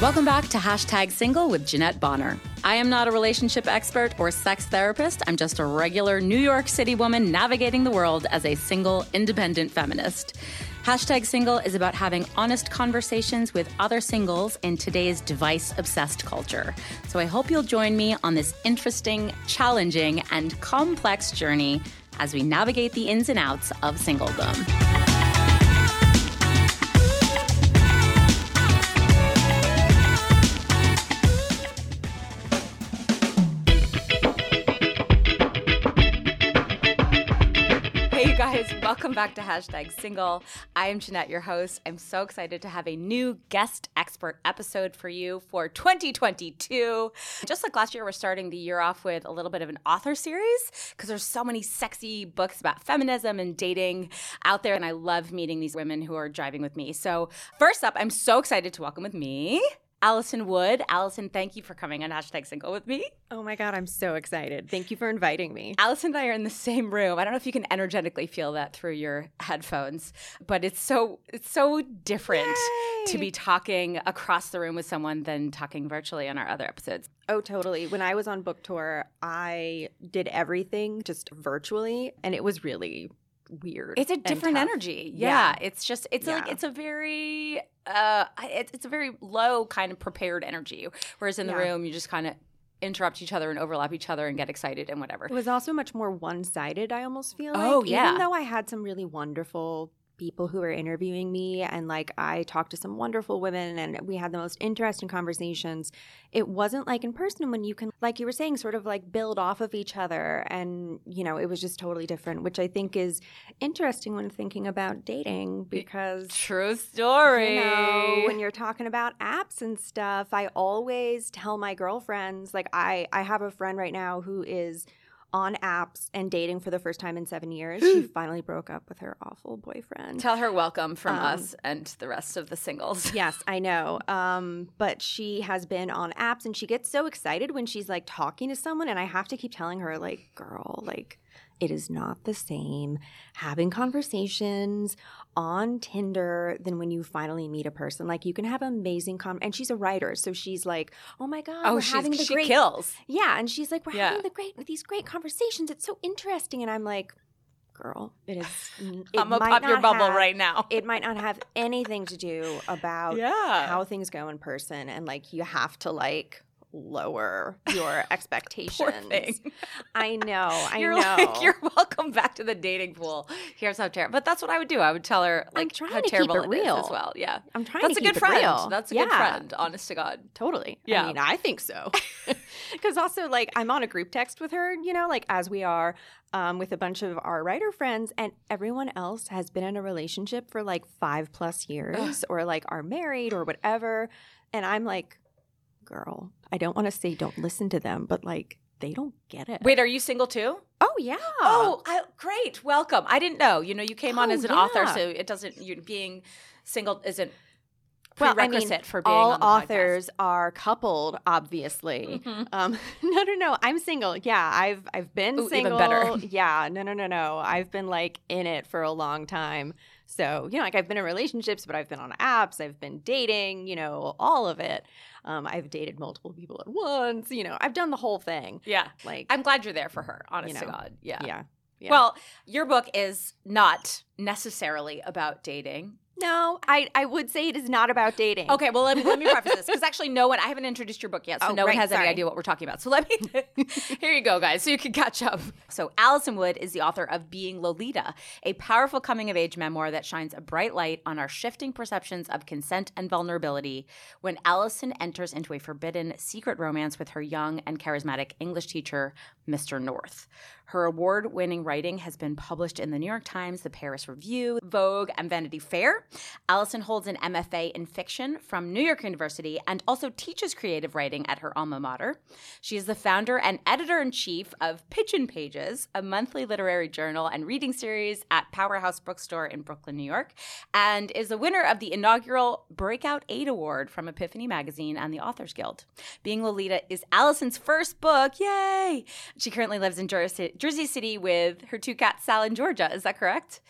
Welcome back to Hashtag Single with Jeanette Bonner. I am not a relationship expert or sex therapist. I'm just a regular New York City woman navigating the world as a single, independent feminist. Hashtag Single is about having honest conversations with other singles in today's device obsessed culture. So I hope you'll join me on this interesting, challenging, and complex journey as we navigate the ins and outs of singledom. Welcome back to Hashtag Single. I am Jeanette, your host. I'm so excited to have a new guest expert episode for you for 2022. Just like last year, we're starting the year off with a little bit of an author series because there's so many sexy books about feminism and dating out there, and I love meeting these women who are driving with me. So, first up, I'm so excited to welcome with me Allison Wood. Allison, thank you for coming on Hashtag Single with me. Oh my God, I'm so excited. Thank you for inviting me. Allison and I are in the same room. I don't know if you can energetically feel that through your headphones, but it's so it's so different Yay! to be talking across the room with someone than talking virtually on our other episodes. Oh, totally. When I was on book tour, I did everything just virtually, and it was really weird. It's a different energy. Yeah. yeah. It's just it's yeah. like it's a very uh it's, it's a very low kind of prepared energy. Whereas in the yeah. room you just kind of interrupt each other and overlap each other and get excited and whatever. It was also much more one-sided, I almost feel like. Oh, yeah. Even though I had some really wonderful people who were interviewing me and like I talked to some wonderful women and we had the most interesting conversations. It wasn't like in person when you can like you were saying sort of like build off of each other and you know, it was just totally different, which I think is interesting when thinking about dating because true story. You know, when you're talking about apps and stuff, I always tell my girlfriends like I I have a friend right now who is on apps and dating for the first time in seven years. she finally broke up with her awful boyfriend. Tell her welcome from um, us and the rest of the singles. yes, I know. Um, but she has been on apps and she gets so excited when she's like talking to someone, and I have to keep telling her, like, girl, like, it is not the same having conversations on Tinder than when you finally meet a person. Like you can have amazing com and she's a writer, so she's like, "Oh my god, oh, we're having the she great kills." Yeah, and she's like, "We're yeah. having the great these great conversations. It's so interesting." And I'm like, girl. It is. It I'm gonna pop your bubble have, right now. it might not have anything to do about yeah. how things go in person, and like you have to like lower your expectations. I know. I you're know. Like, you're welcome back to the dating pool. Here's how terrible. But that's what I would do. I would tell her like how terrible it real. is as well. Yeah. I'm trying that's a good friend. Real. That's a yeah. good friend. Honest to God. Totally. Yeah. I mean, I think so. Because also, like, I'm on a group text with her. You know, like as we are. Um, with a bunch of our writer friends, and everyone else has been in a relationship for like five plus years, or like are married or whatever. And I'm like, girl, I don't want to say don't listen to them, but like they don't get it. Wait, are you single too? Oh yeah. Oh, I, great. Welcome. I didn't know. You know, you came on oh, as an yeah. author, so it doesn't. You being single isn't prerequisite well, I mean, for being all authors podcast. are coupled, obviously. Mm-hmm. Um, no, no, no. I'm single. Yeah, I've I've been Ooh, single. Even better. Yeah, no, no, no, no. I've been like in it for a long time. So you know, like I've been in relationships, but I've been on apps. I've been dating. You know, all of it. Um, I've dated multiple people at once. You know, I've done the whole thing. Yeah, like I'm glad you're there for her. Honest you know, to God. Yeah. yeah. Yeah. Well, your book is not necessarily about dating. No, I, I would say it is not about dating. Okay, well let me let me preface this because actually no one I haven't introduced your book yet, so Oh, no one has sorry. any idea what we're talking about. So let me here you go, guys, so you can catch up. So Allison Wood is the author of Being Lolita, a powerful coming of age memoir that shines a bright light on our shifting perceptions of consent and vulnerability when Allison enters into a forbidden secret romance with her young and charismatic English teacher, Mr. North. Her award winning writing has been published in the New York Times, the Paris Review, Vogue, and Vanity Fair. Allison holds an MFA in fiction from New York University and also teaches creative writing at her alma mater. She is the founder and editor in chief of Pigeon Pages, a monthly literary journal and reading series at Powerhouse Bookstore in Brooklyn, New York, and is the winner of the inaugural Breakout 8 Award from Epiphany Magazine and the Authors Guild. Being Lolita is Allison's first book. Yay! She currently lives in Jersey, Jersey City with her two cats, Sal and Georgia. Is that correct?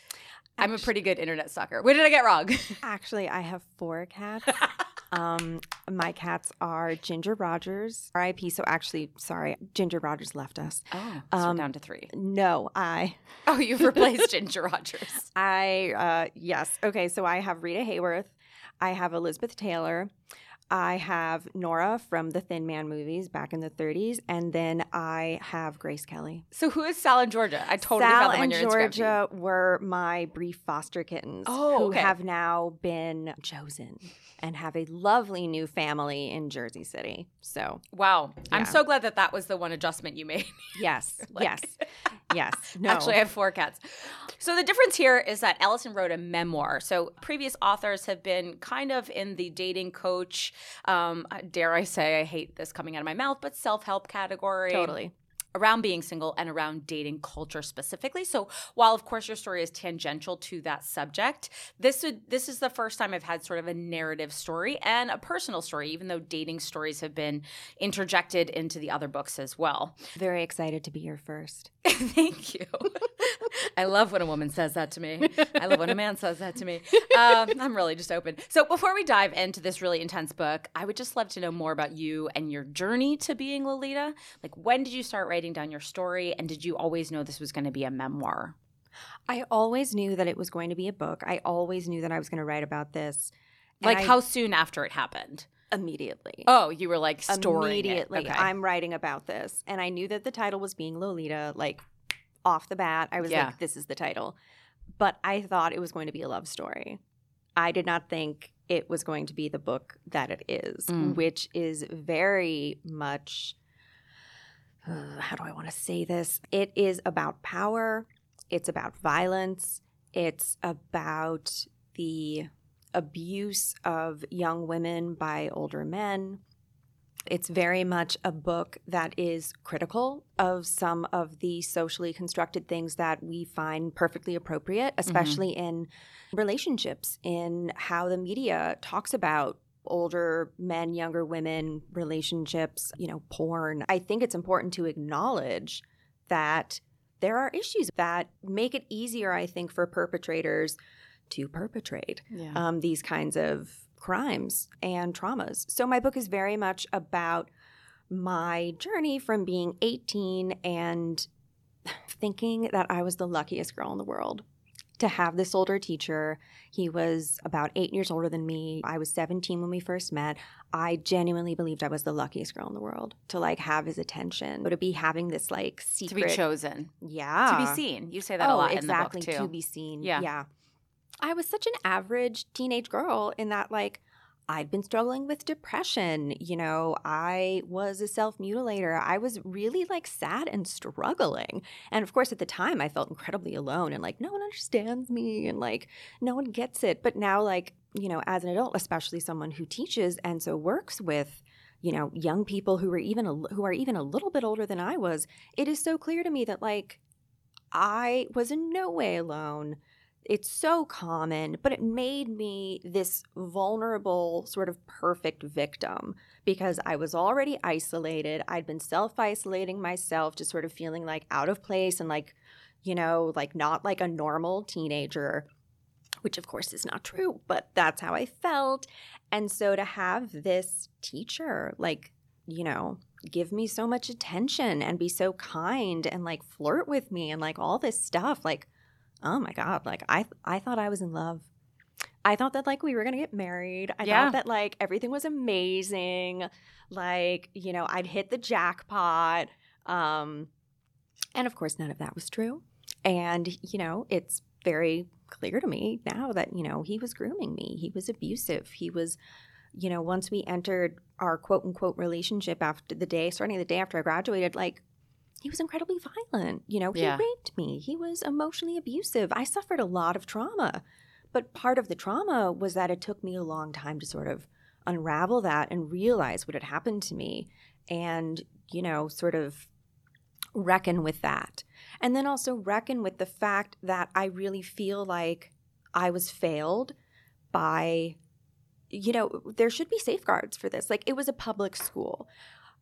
I'm a pretty good internet stalker. What did I get wrong? Actually, I have four cats. um, my cats are Ginger Rogers, RIP. So actually, sorry, Ginger Rogers left us. Oh, so Um, we're down to three. No, I, Oh, you've replaced Ginger Rogers. I, uh, yes. Okay, so I have Rita Hayworth. I have Elizabeth Taylor. I have Nora from the Thin Man movies back in the 30s, and then I have Grace Kelly. So who is Sal and Georgia? I totally Sal found them on your Instagram. Georgia were my brief foster kittens Oh, who okay. have now been chosen and have a lovely new family in Jersey City. So, Wow. I'm so glad that that was the one adjustment you made. yes, Like- yes, yes. No. Actually, I have four cats. So the difference here is that Allison wrote a memoir. So previous authors have been kind of in the dating coach, um, dare I say, I hate this coming out of my mouth, but self help category. totally. around being single and around dating culture specifically. So while of course your story is tangential to that subject, this would this is the first time I've had sort of a narrative story and a personal story, even though dating stories have been interjected into the other books as well. Very excited to be your first. Thank you. I love when a woman says that to me. I love when a man says that to me. Um, I'm really just open. So, before we dive into this really intense book, I would just love to know more about you and your journey to being Lolita. Like, when did you start writing down your story? And did you always know this was going to be a memoir? I always knew that it was going to be a book. I always knew that I was going to write about this. Like, I- how soon after it happened? immediately? Oh, you were like storing immediately Okay. i'm writing about this and i knew that the title was being lolita like off the bat i was Yeah. like this is the title but i thought it was going to be a love story i did not think it was going to be the book that it is Mm. which is very much uh, how do i want to say this it is about power it's about violence it's about the abuse of young women by older men. It's very much a book that is critical of some of the socially constructed things that we find perfectly appropriate, especially in relationships, in how the media talks about older men, younger women, relationships, you know, porn. I think it's important to acknowledge that there are issues that make it easier, I think, for perpetrators to perpetrate Yeah. um, these kinds of crimes and traumas. So my book is very much about my journey from being 18 and thinking that I was the luckiest girl in the world. To have this older teacher, he was about eight years older than me. I was 17 when we first met. I genuinely believed I was the luckiest girl in the world to like have his attention, but to be having this like secret. to be chosen, yeah, to be seen. You say that oh, a lot exactly in the book too. to be seen. Yeah. yeah. I was such an average teenage girl in that, like, I'd been struggling with depression. You know, I was a self mutilator. I was really like sad and struggling. And of course, at the time, I felt incredibly alone and like no one understands me and like no one gets it. But now, like, you know, as an adult, especially someone who teaches and so works with you know young people who are even a, who are even a little bit older than I was, it is so clear to me that like I was in no way alone. It's so common, but it made me this vulnerable, sort of perfect victim because I was already isolated. I'd been self isolating myself, just sort of feeling like out of place and like, you know, like not like a normal teenager, which of course is not true, but that's how I felt. And so to have this teacher, like, you know, give me so much attention and be so kind and like flirt with me and like all this stuff like oh my god like i i thought i was in love. I thought that like we were gonna get married. I Yeah. thought that like everything was amazing. Like you know i'd hit the jackpot. Um and of course none of that was true. And you know it's very clear to me now that you know he was grooming me. He was abusive. He was you know once we entered our quote unquote relationship after the day starting the day after i graduated like he was incredibly violent you know he Yeah. raped me he was emotionally abusive i suffered a lot of trauma But part of the trauma was that it took me a long time to sort of unravel that and realize what had happened to me and, you know, sort of reckon with that. And then also reckon with the fact that I really feel like I was failed by, you know, there should be safeguards for this. Like it was a public school.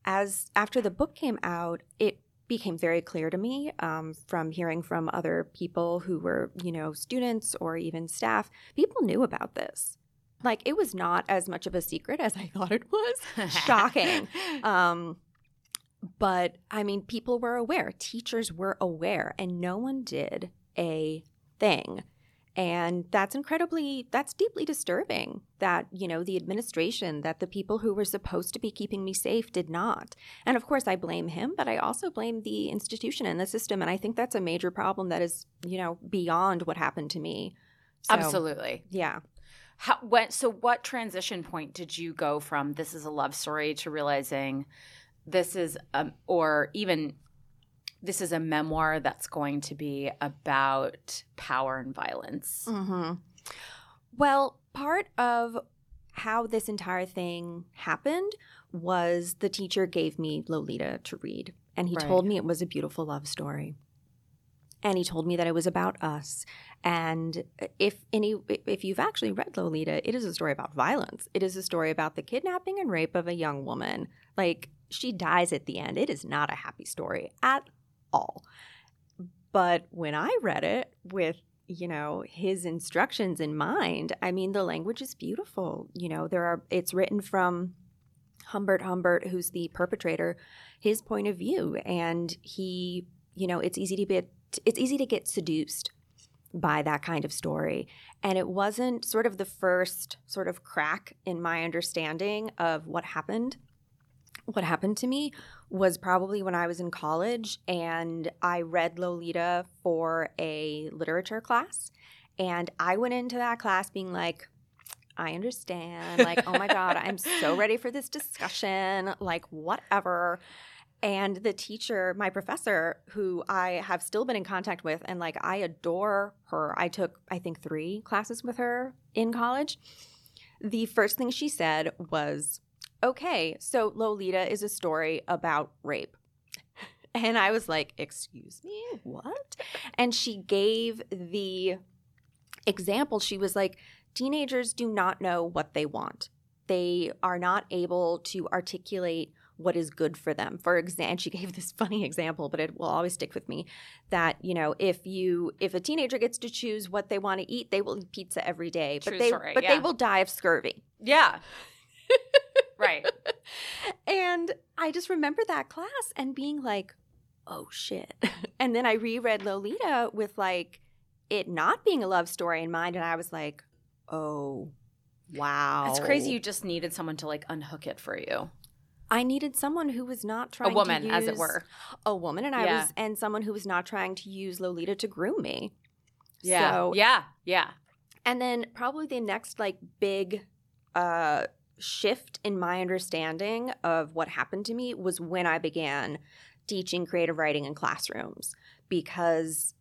As after the book came out, it became very clear to me um, from hearing from other people who were, you know, students or even staff. People knew about this. Like it was not as much of a secret as I thought it was. Shocking. Um, but I mean, people were aware, teachers were aware, and no one did a thing. And that's incredibly, that's deeply disturbing that, you know, the administration, that the people who were supposed to be keeping me safe did not. And of course, I blame him, but I also blame the institution and the system. And I think that's a major problem that is, you know, beyond what happened to me. So, Absolutely. Yeah. How, when, so, what transition point did you go from this is a love story to realizing this is, um, or even this is a memoir that's going to be about power and violence. Mm-hmm. Well, part of how this entire thing happened was the teacher gave me Lolita to read, and he right. told me it was a beautiful love story. And he told me that it was about us. And if any, if you've actually read Lolita, it is a story about violence. It is a story about the kidnapping and rape of a young woman. Like she dies at the end. It is not a happy story at all. But when I read it with you know his instructions in mind i mean the language is beautiful. You know there are it's written from humbert humbert who's the perpetrator his point of view. And he you know it's easy to be it's easy to get seduced by that kind of story. And it wasn't sort of the first sort of crack in my understanding of what happened what happened to me was probably when I was in college and I read Lolita for a literature class. And I went into that class being like, I understand. Like, oh my God, I'm so ready for this discussion. Like, whatever. And the teacher, my professor, who I have still been in contact with, and like, I adore her. I took, I think, three classes with her in college. The first thing she said was, okay, so Lolita is a story about rape. And I was like, excuse me, what? And she gave the example. She was like, teenagers do not know what they want. They are not able to articulate what is good for them. For example, she gave this funny example, but it will always stick with me that, you know, if you if a teenager gets to choose what they want to eat, they will eat pizza every day, but True they story, but yeah. they will die of scurvy. Yeah. right. And I just remember that class and being like, oh shit. And then I reread Lolita with like it not being a love story in mind. And I was like, oh, wow. It's crazy you just needed someone to like unhook it for you. I needed someone who was not trying to a woman, use, as it were. A woman, and I Yeah. was and someone who was not trying to use Lolita to groom me. Yeah. So yeah. Yeah. And then probably the next like big uh shift in my understanding of what happened to me was when I began teaching creative writing in classrooms because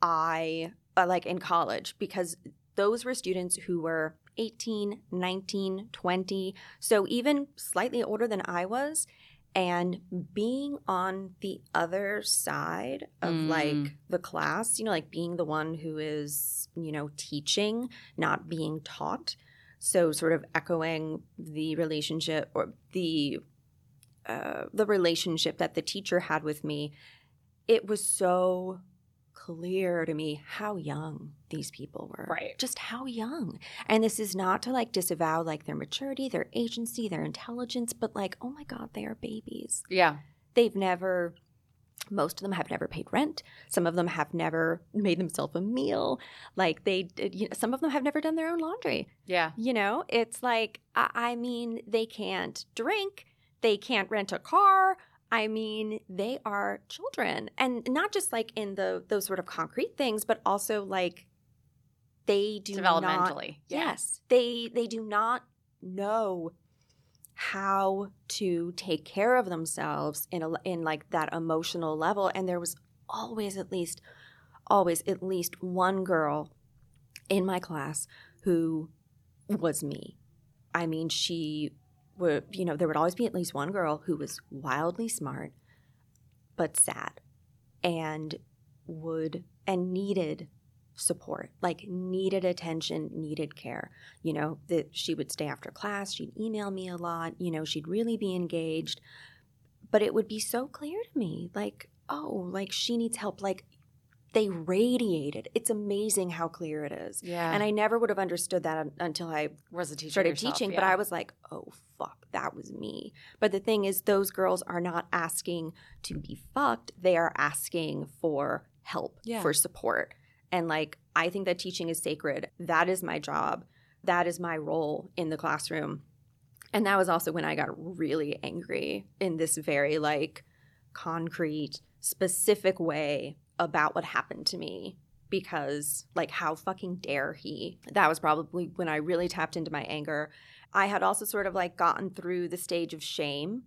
I uh, like in college because those were students who were 18, 19, 20, so even slightly older than I was and being on the other side of Mm. like the class, you know, like being the one who is, you know, teaching, not being taught. So sort of echoing the relationship or the uh, the relationship that the teacher had with me, it was so clear to me how young these people were. Right. Just how young. And this is not to like disavow like their maturity, their agency, their intelligence, but like, oh my God, they are babies. Yeah. They've never most of them have never paid rent. Some of them have never made themselves a meal. Like they, you know, some of them have never done their own laundry. Yeah. You know, it's like, I, I mean, they can't drink, they can't rent a car. I mean, they are children, and not just like in the those sort of concrete things, but also like they do not. Developmentally. Yeah. Yes, they they do not know how to take care of themselves in a in like that emotional level, and there was always at least always at least one girl in my class who was me. I mean, she would, you know, there would always be at least one girl who was wildly smart, but sad and would, and needed support, like needed attention, needed care. You know, that she would stay after class, she'd email me a lot, you know, she'd really be engaged. But it would be so clear to me, like, oh, like she needs help. Like they radiated. It's amazing how clear it is. Yeah. And I never would have understood that un- until I was a teacher started yourself, teaching, yeah. but I was like, oh, fuck, that was me. But the thing is, those girls are not asking to be fucked, they are asking for help, Yeah. for support. And like, I think that teaching is sacred. That is my job, that is my role in the classroom. And that was also when I got really angry in this very like concrete, specific way about what happened to me because like how fucking dare he? That was probably when i really tapped into my anger. I had also sort of like gotten through the stage of shame.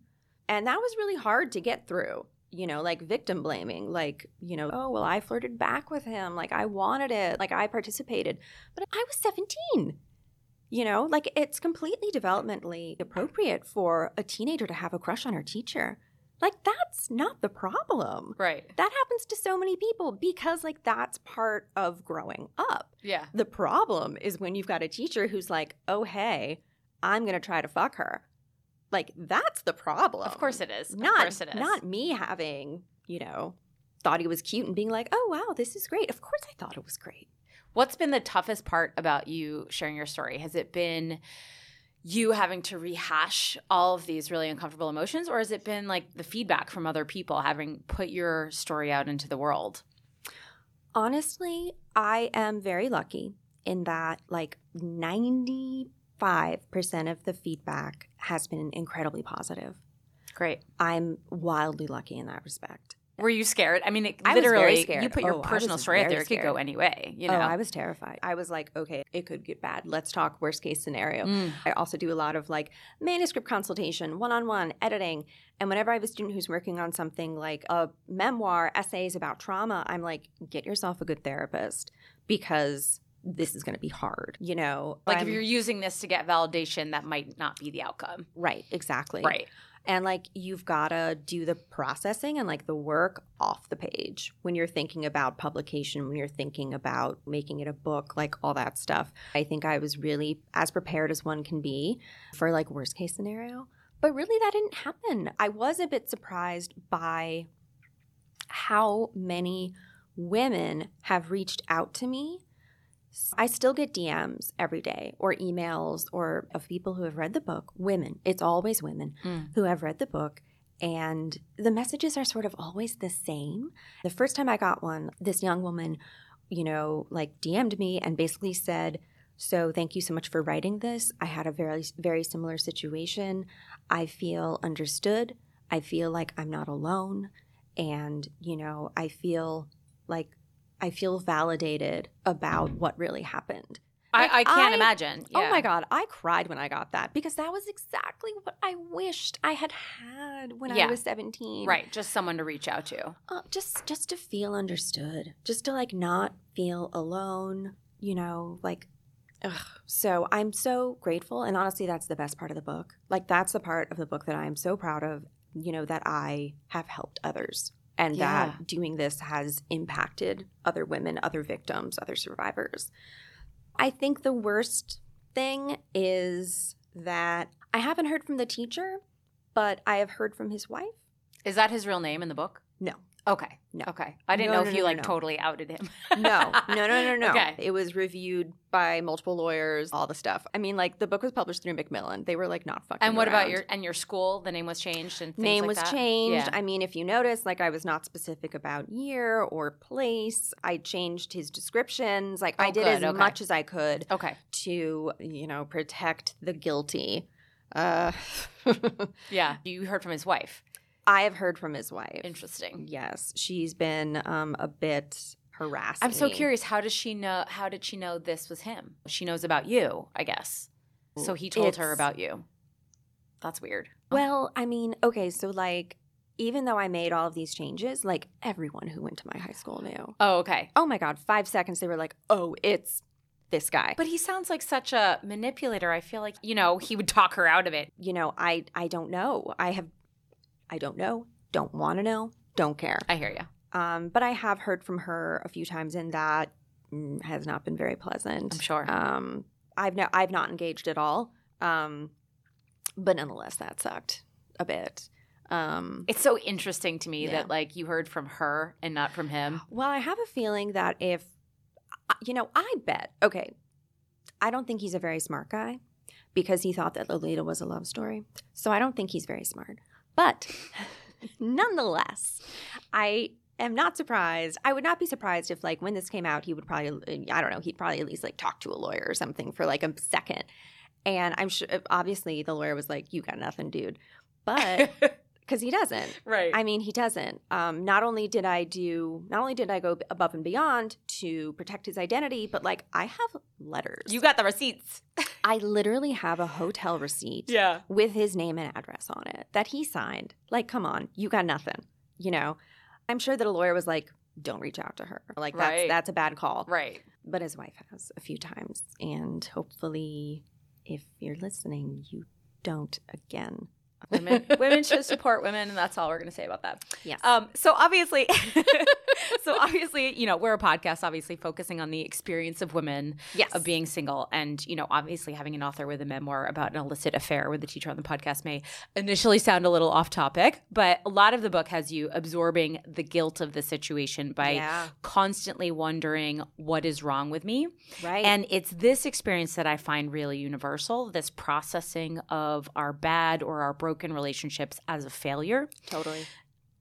And that was really hard to get through you know like victim blaming like you know oh well i flirted back with him like i wanted it like i participated but i was 17 you know like it's completely developmentally appropriate for a teenager to have a crush on her teacher like that's not the problem right. that happens to so many people because like that's part of growing up. Yeah. The problem is when you've got a teacher who's like, "Oh hey, I'm going to try to fuck her." Like that's the problem. Of course it is. Not, Of course it is. not me having, you know, thought he was cute and being like, "Oh wow, this is great." Of course I thought it was great. What's been the toughest part about you sharing your story? Has it been you having to rehash all of these really uncomfortable emotions, or has it been like the feedback from other people having put your story out into the world? Honestly, I am very lucky in that like 95% of the feedback has been incredibly positive. Great. I'm wildly lucky in that respect. Were you scared? I mean, it, I was very literally, scared. you put your Oh, personal was story out very there. It could go scared. any way. You know. Oh, I was terrified. I was like, okay, it could get bad. Let's talk worst case scenario. Mm. I also do a lot of like manuscript consultation, one on one, editing. And whenever I have a student who's working on something like a memoir, essays about trauma, I'm like, get yourself a good therapist because this is going to be hard. You know, Like if I'm- you're using this to get validation, that might not be the outcome. right, exactly. Right. And like you've got to do the processing and like the work off the page when you're thinking about publication, when you're thinking about making it a book, like all that stuff. I think I was really as prepared as one can be for like worst case scenario. But really that didn't happen. I was a bit surprised by how many women have reached out to me I still get DMs every day or emails or of people who have read the book, women. It's always women Mm. who have read the book. And the messages are sort of always the same. The first time I got one, this young woman, you know, like DM'd me and basically said, So thank you so much for writing this. I had a very, very similar situation. I feel understood. I feel like I'm not alone. And, you know, I feel like I feel validated about what really happened. Like, I, I can't I- imagine. Oh my God, I cried when I got that because that was exactly what I wished I had had when Yeah. I was 17. Right. Just someone to reach out to. Uh, just just to feel understood, just to like not feel alone, you know, like ugh. so I'm so grateful and honestly that's the best part of the book. Like that's the part of the book that I am so proud of, you know, that I have helped others and Yeah. that doing this has impacted other women, other victims, other survivors. I think the worst thing is that I haven't heard from the teacher, but I have heard from his wife. Is that his real name in the book? No. Okay. No. Okay. I didn't No, know no, if you like totally outed him. No, no, no, no, no. Okay. It was reviewed by multiple lawyers, all the stuff. I mean, like the book was published through Macmillan. They were like not fucking. And what about your and your school? The name was changed and things name like was that? changed? Yeah. I mean, if you notice, like I was not specific about year or place. I changed his descriptions. Like I Oh, did good, as okay. much as I could Okay. to, you know, protect the guilty. Uh, Yeah. You heard from his wife. I have heard from his wife. Interesting. Yes, she's been um, a bit harassing. I'm so curious. How does she know? How did she know this was him? She knows about you, I guess. So he told her about you. That's weird. Well, I mean, okay, so like, even though I made all of these changes, like everyone who went to my high school knew. Oh, okay. Oh my God, five seconds, they were like, oh, it's this guy. But he sounds like such a manipulator. I feel like, you know, he would talk her out of it. you know, I I don't know. I have I don't know. Don't want to know. Don't care. I hear you. Um, but I have heard from her a few times, and that has not been very pleasant. I'm sure. Um, I've no, I've not engaged at all. Um, but nonetheless, that sucked a bit. Um, It's so interesting to me Yeah. that like you heard from her and not from him. well, I have a feeling that if you know, I bet. Okay, I don't think he's a very smart guy because he thought that Lolita was a love story. So I don't think he's very smart. But nonetheless, I am not surprised. I would not be surprised if, like, when this came out, he would probably, I don't know, he'd probably at least like talk to a lawyer or something for like a second. And I'm sure, obviously, the lawyer was like, "You got nothing, dude," but because he doesn't. right. I mean, he doesn't. Um, not only did I do, not only did I go above and beyond to protect his identity, but like I have letters. you got the receipts. I literally have a hotel receipt Yeah. with his name and address on it that he signed. Like, come on, you got nothing. You know, I'm sure that a lawyer was like, "Don't reach out to her." Like that's Right. that's a bad call. Right. But his wife has a few times, and hopefully, if you're listening, you don't again. Women women should support women and that's all we're going to say about that. Yeah. Um, so obviously, so obviously, you know, we're a podcast, obviously focusing on the experience of women yes. of being single, and you know, obviously, having an author with a memoir about an illicit affair with a teacher on the podcast may initially sound a little off topic, but a lot of the book has you absorbing the guilt of the situation by yeah. constantly wondering what is wrong with me. Right. And it's this experience that I find really universal this processing of our bad or our broken relationships as a failure. totally.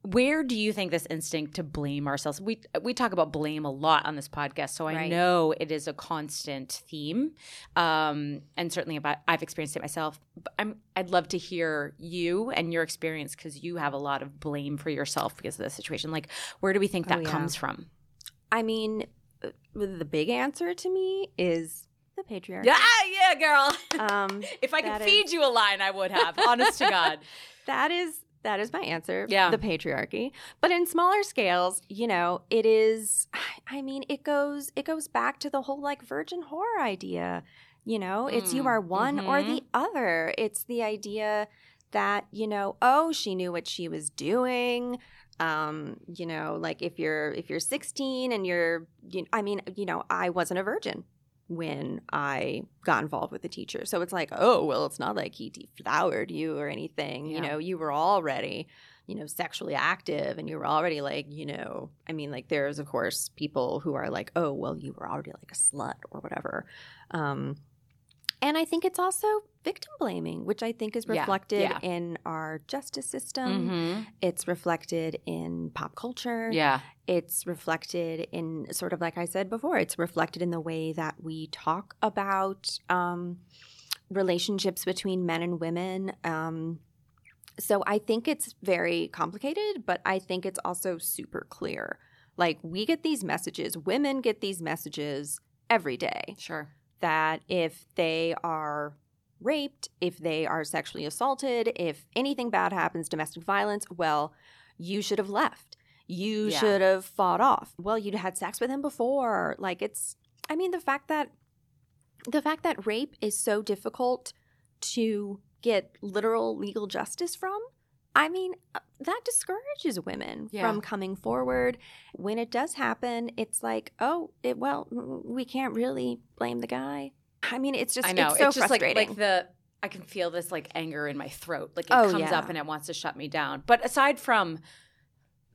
Where do you think this instinct to blame ourselves? We we talk about blame a lot on this podcast, so I Right. know it is a constant theme, um, and certainly about, I've experienced it myself. But I'm I'd love to hear you and your experience because you have a lot of blame for yourself because of the situation. Like, where do we think Oh, that yeah. comes from? I mean, uh, the big answer to me is the patriarchy. Yeah, yeah, girl. Um, If I could feed you a line, I would have. Honest to God. that is that is my answer. Yeah. the patriarchy. But in smaller scales, you know, it is. I mean, it goes it goes back to the whole like virgin horror idea. You know, it's you Mm, are one or mhm. the other. It's the idea that you know, oh, she knew what she was doing. Um, you know, like if you're if you're 16 and you're, you, I mean, you know, I wasn't a virgin when I got involved with the teacher. So it's like, oh, well, it's not like he deflowered you or anything. You know, you were already, you know, sexually active and you were already like, you know, I mean, like there's of course people who are like, oh, well, you were already like a slut or whatever. Um, and I think it's also victim blaming, which I think is Yeah, reflected yeah. in our justice system. Mm-hmm. It's reflected in pop culture Yeah. it's reflected in sort of like I said before, it's reflected in the way that we talk about um, relationships between men and women. Um, so I think it's very complicated, but I think it's also super clear. Like we get these messages, women get these messages every day Sure. That if they are raped, if they are sexually assaulted, if anything bad happens, domestic violence, well, you should have left. You Yeah. should have fought off. Well, you'd had sex with him before. Like it's I mean the fact that the fact that rape is so difficult to get literal legal justice from, I mean, uh, that discourages women Yeah. from coming forward. When it does happen, it's like, oh, it, well, mm, we can't really blame the guy. I mean, it's just I know. it's so just like like the I can feel this like anger in my throat. Like it Oh, comes yeah. up and it wants to shut me down. But aside from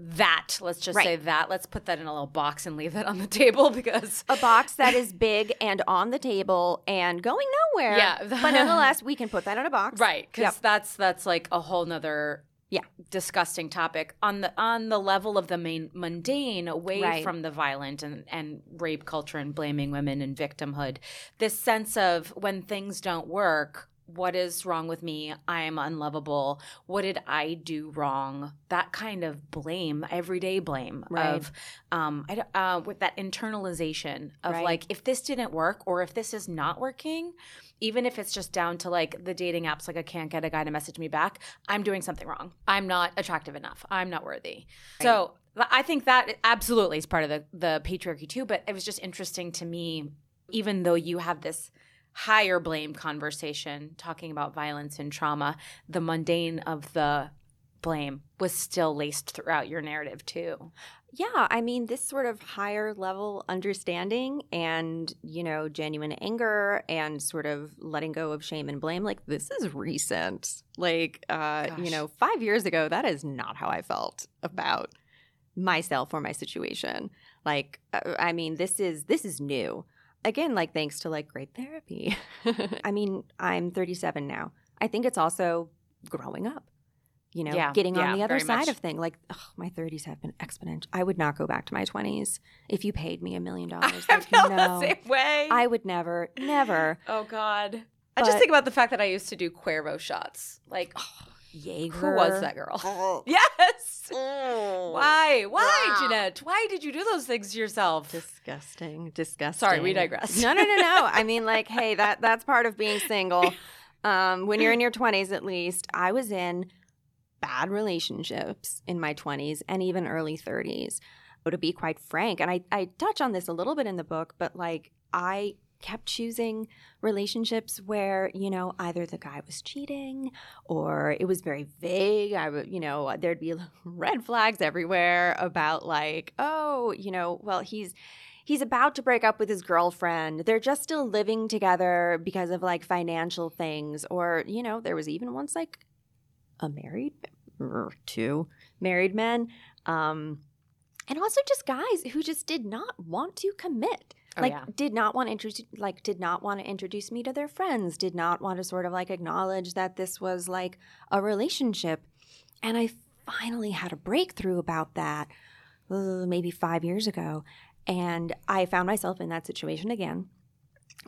that, let's just Right. say that. Let's put that in a little box and leave that on the table because a box that is big and on the table and going nowhere. Yeah. but nonetheless, we can put that in a box. right because Yep. that's that's like a whole nother Yeah. disgusting topic on the on the level of the main mundane away Right. from the violent and and rape culture and blaming women and victimhood this sense of when things don't work what is wrong with me? I am unlovable. What did i do wrong? That kind of blame everyday blame Right. of um I, uh, with that internalization of Right. like if this didn't work or if this is not working even if it's just down to like the dating apps like i can't get a guy to message me back i'm doing something wrong. I'm not attractive enough. I'm not worthy. So i think that absolutely is part of the, the patriarchy too but it was just interesting to me even though you have this higher blame conversation talking about violence and trauma, the mundane of the blame was still laced throughout your narrative too. Yeah, I mean, this sort of higher level understanding and, you know, genuine anger and sort of letting go of shame and blame, like, this is recent. Like, uh, you know, five years ago, that is not how I felt about myself or my situation. Like, uh, I mean, this is this is new. Again, like thanks to like great therapy. I mean, I'm 37 now. I think it's also growing up. You know, Yeah, getting yeah, on the other side much. of thing. Like, ugh, my 30s have been exponential. I would not go back to my 20s if you paid me a million dollars. I Like, feel no, the same way. I would never, never. oh God. I just think about the fact that I used to do Cuervo shots. Like, Jaeger. who was that girl? Oh. yes. Mm. Why? Why, Wow. Jeanette? Why did you do those things to yourself? Disgusting. Disgusting. Sorry, we digress. No, no, no, no. I mean, like, hey, that that's part of being single. Um, when you're in your 20s, at least, I was in bad relationships in my 20s and even early 30s. But to be quite frank, and I, I touch on this a little bit in the book, but like, I kept choosing relationships where you know either the guy was cheating or it was very vague. I would you know there'd be red flags everywhere about like oh you know well he's he's about to break up with his girlfriend. They're just still living together because of like financial things. Or you know there was even once like a married or two married men um and also just guys who just did not want to commit Oh, like yeah. did not want to introduce like did not want to introduce me to their friends did not want to sort of like acknowledge that this was like a relationship. And i finally had a breakthrough about that uh, maybe five years ago. And i found myself in that situation again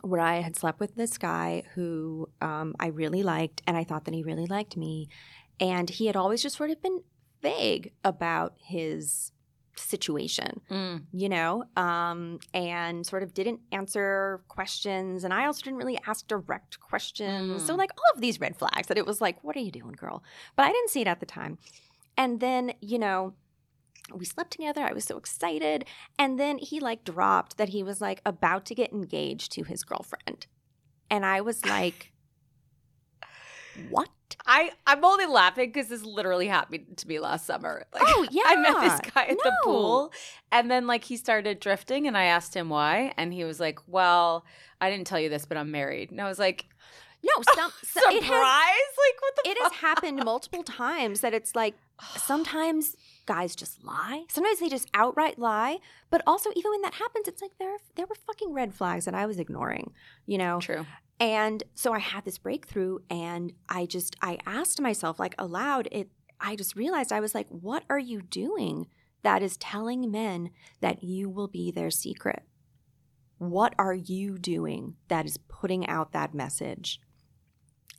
where i had slept with this guy who um, i really liked and i thought that he really liked me. And he had always just sort of been vague about his situation Mm. you know, um, and sort of didn't answer questions. And I also didn't really ask direct questions. So, Mm. like, all of these red flags that it was like, what are you doing, girl? But I didn't see it at the time. And then, you know, we slept together. I was so excited. And then he like dropped that he was like about to get engaged to his girlfriend. And I was like, what? I I'm only laughing because this literally happened to me last summer. Like, Oh, I met this guy at the pool, and then like he started drifting, and I asked him why, and he was like, "Well, I didn't tell you this, but I'm married." And I was like, No, some, so "Surprise! it has like what the it fuck? has happened multiple times that it's like sometimes guys just lie. Sometimes they just outright lie. But also, even when that happens, it's like there there were fucking red flags that I was ignoring. You know. True. And so I had this breakthrough, and I just I asked myself like aloud. It I just realized I was like, what are you doing that is telling men that you will be their secret? What are you doing that is putting out that message?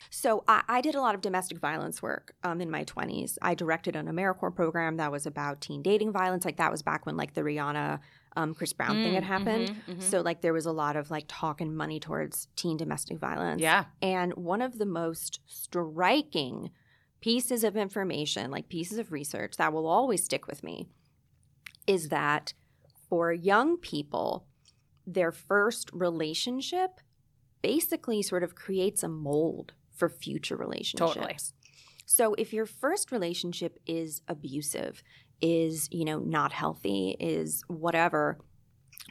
So I, I did a lot of domestic violence work um, in my 20s. I directed an AmeriCorps program that was about teen dating violence. Like that was back when like the Rihanna, um, Chris Brown thing had Mm, happened. mhm, mhm. So like there was a lot of like talk and money towards teen domestic violence. yeah, And one of the most striking pieces of information, like pieces of research that will always stick with me, is that for young people, their first relationship basically sort of creates a mold for future relationships. Totally. So if your first relationship is abusive, is, you know, not healthy, is whatever,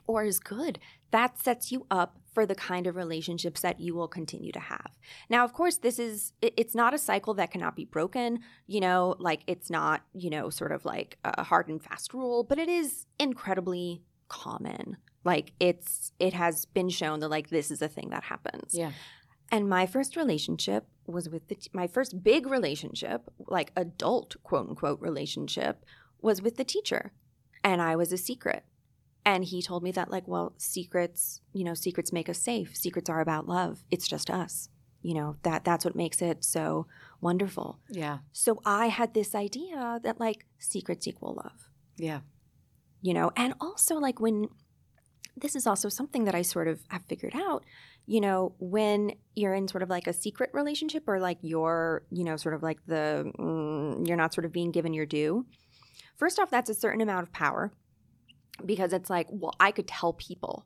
or is good, that sets you up for the kind of relationships that you will continue to have. Now, of course, this is it's not a cycle that cannot be broken, you know, like it's not, you know, sort of like a hard and fast rule, but it is incredibly common. Like it's it has been shown that like this is a thing that happens. yeah. And my first relationship was with the t- my first big relationship, like adult quote unquote relationship, was with the teacher, and I was a secret. And he told me that like, well, secrets, you know, secrets make us safe. Secrets are about love. It's just us. You know that that's what makes it so wonderful. Yeah. So I had this idea that like secrets equal love Yeah. you know and also like when this is also something that i sort of have figured out you know when you're in sort of like a secret relationship or like you're you know sort of like the mm, you're not sort of being given your due first off that's a certain amount of power because it's like well i could tell people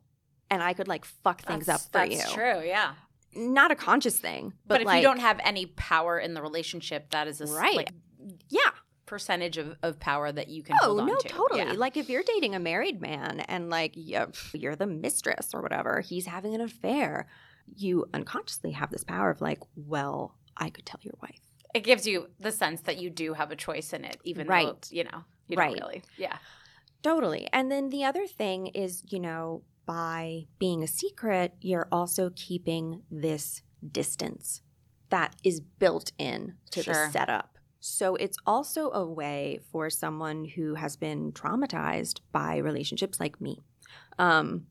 and I could like fuck things That's- up for that's you. That's true, yeah. Not a conscious thing, but, But, if like, you don't have any power in the relationship, that is a Right. like, yeah, percentage of, of power that you can Oh no, to. totally. Yeah. Like if you're dating a married man and like you're, the mistress or whatever, he's having an affair, you unconsciously have this power of like, well, I could tell your wife. It gives you the sense that you do have a choice in it, even though, Right. you know, you Right. really. Yeah. Totally. And then the other thing is, you know, by being a secret, you're also keeping this distance that is built in to Sure. the setup. So it's also a way for someone who has been traumatized by relationships like me um,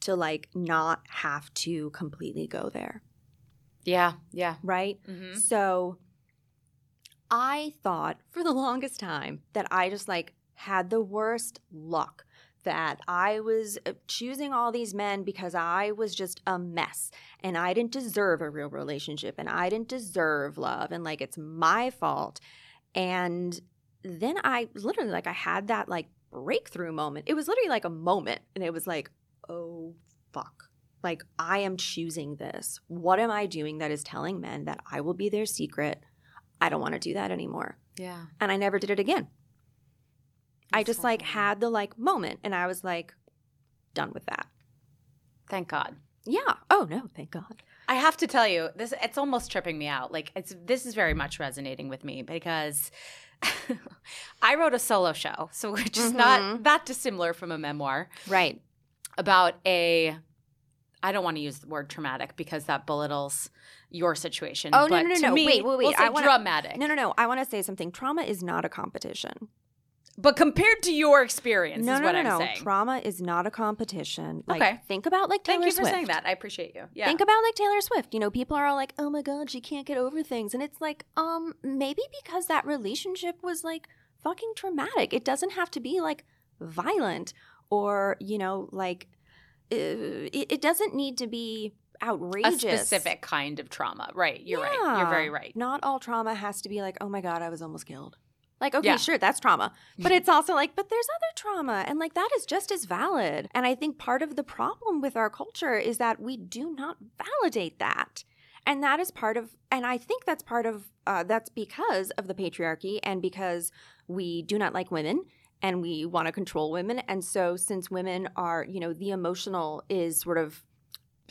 to like not have to completely go there, Yeah. Yeah. right? hmm So I thought for the longest time that I just like had the worst luck that I was uh, choosing all these men because I was just a mess and I didn't deserve a real relationship and I didn't deserve love and like it's my fault. And then I literally like I had that like breakthrough moment. It was literally like a moment and it was like, "Oh fuck." Like I am choosing this. What am I doing that is telling men that I will be their secret? I don't want to do that anymore. Yeah. And I never did it again. I That's just like had the like moment and I was like done with that. Thank God. Yeah. Oh no, thank God. I have to tell you, this it's almost tripping me out. Like it's this is very much resonating with me because I wrote a solo show, so which is not Mhm. that dissimilar from a memoir Right. about a I don't want to use the word traumatic because that belittles your situation. Oh, no, but no, no, to no. me, Wait, wait, wait. We'll I wanna- dramatic. No, no, no. I want to say something. Trauma is not a competition. But compared to your experience, no, is no, what no, I'm no. saying. Trauma is not a competition. Like Okay. think about like Taylor Swift. Thank you for Swift. saying that. I appreciate you. Yeah. Think about like Taylor Swift. You know, people are all like, "Oh my god, she can't get over things," and it's like, um, maybe because that relationship was like fucking traumatic. It doesn't have to be like violent or you know like it, it doesn't need to be outrageous. a specific kind of trauma. Right. You're right. You're very right. Not all trauma has to be like, "Oh my god, I was almost killed." Like, okay, Yeah. sure, that's trauma. But it's also like, but there's other trauma. And like, that is just as valid. And I think part of the problem with our culture is that we do not validate that. And that is part of, and I think that's part of, uh, that's because of the patriarchy and because we do not like women and we want to control women. And so, since women are, you know, the emotional is sort of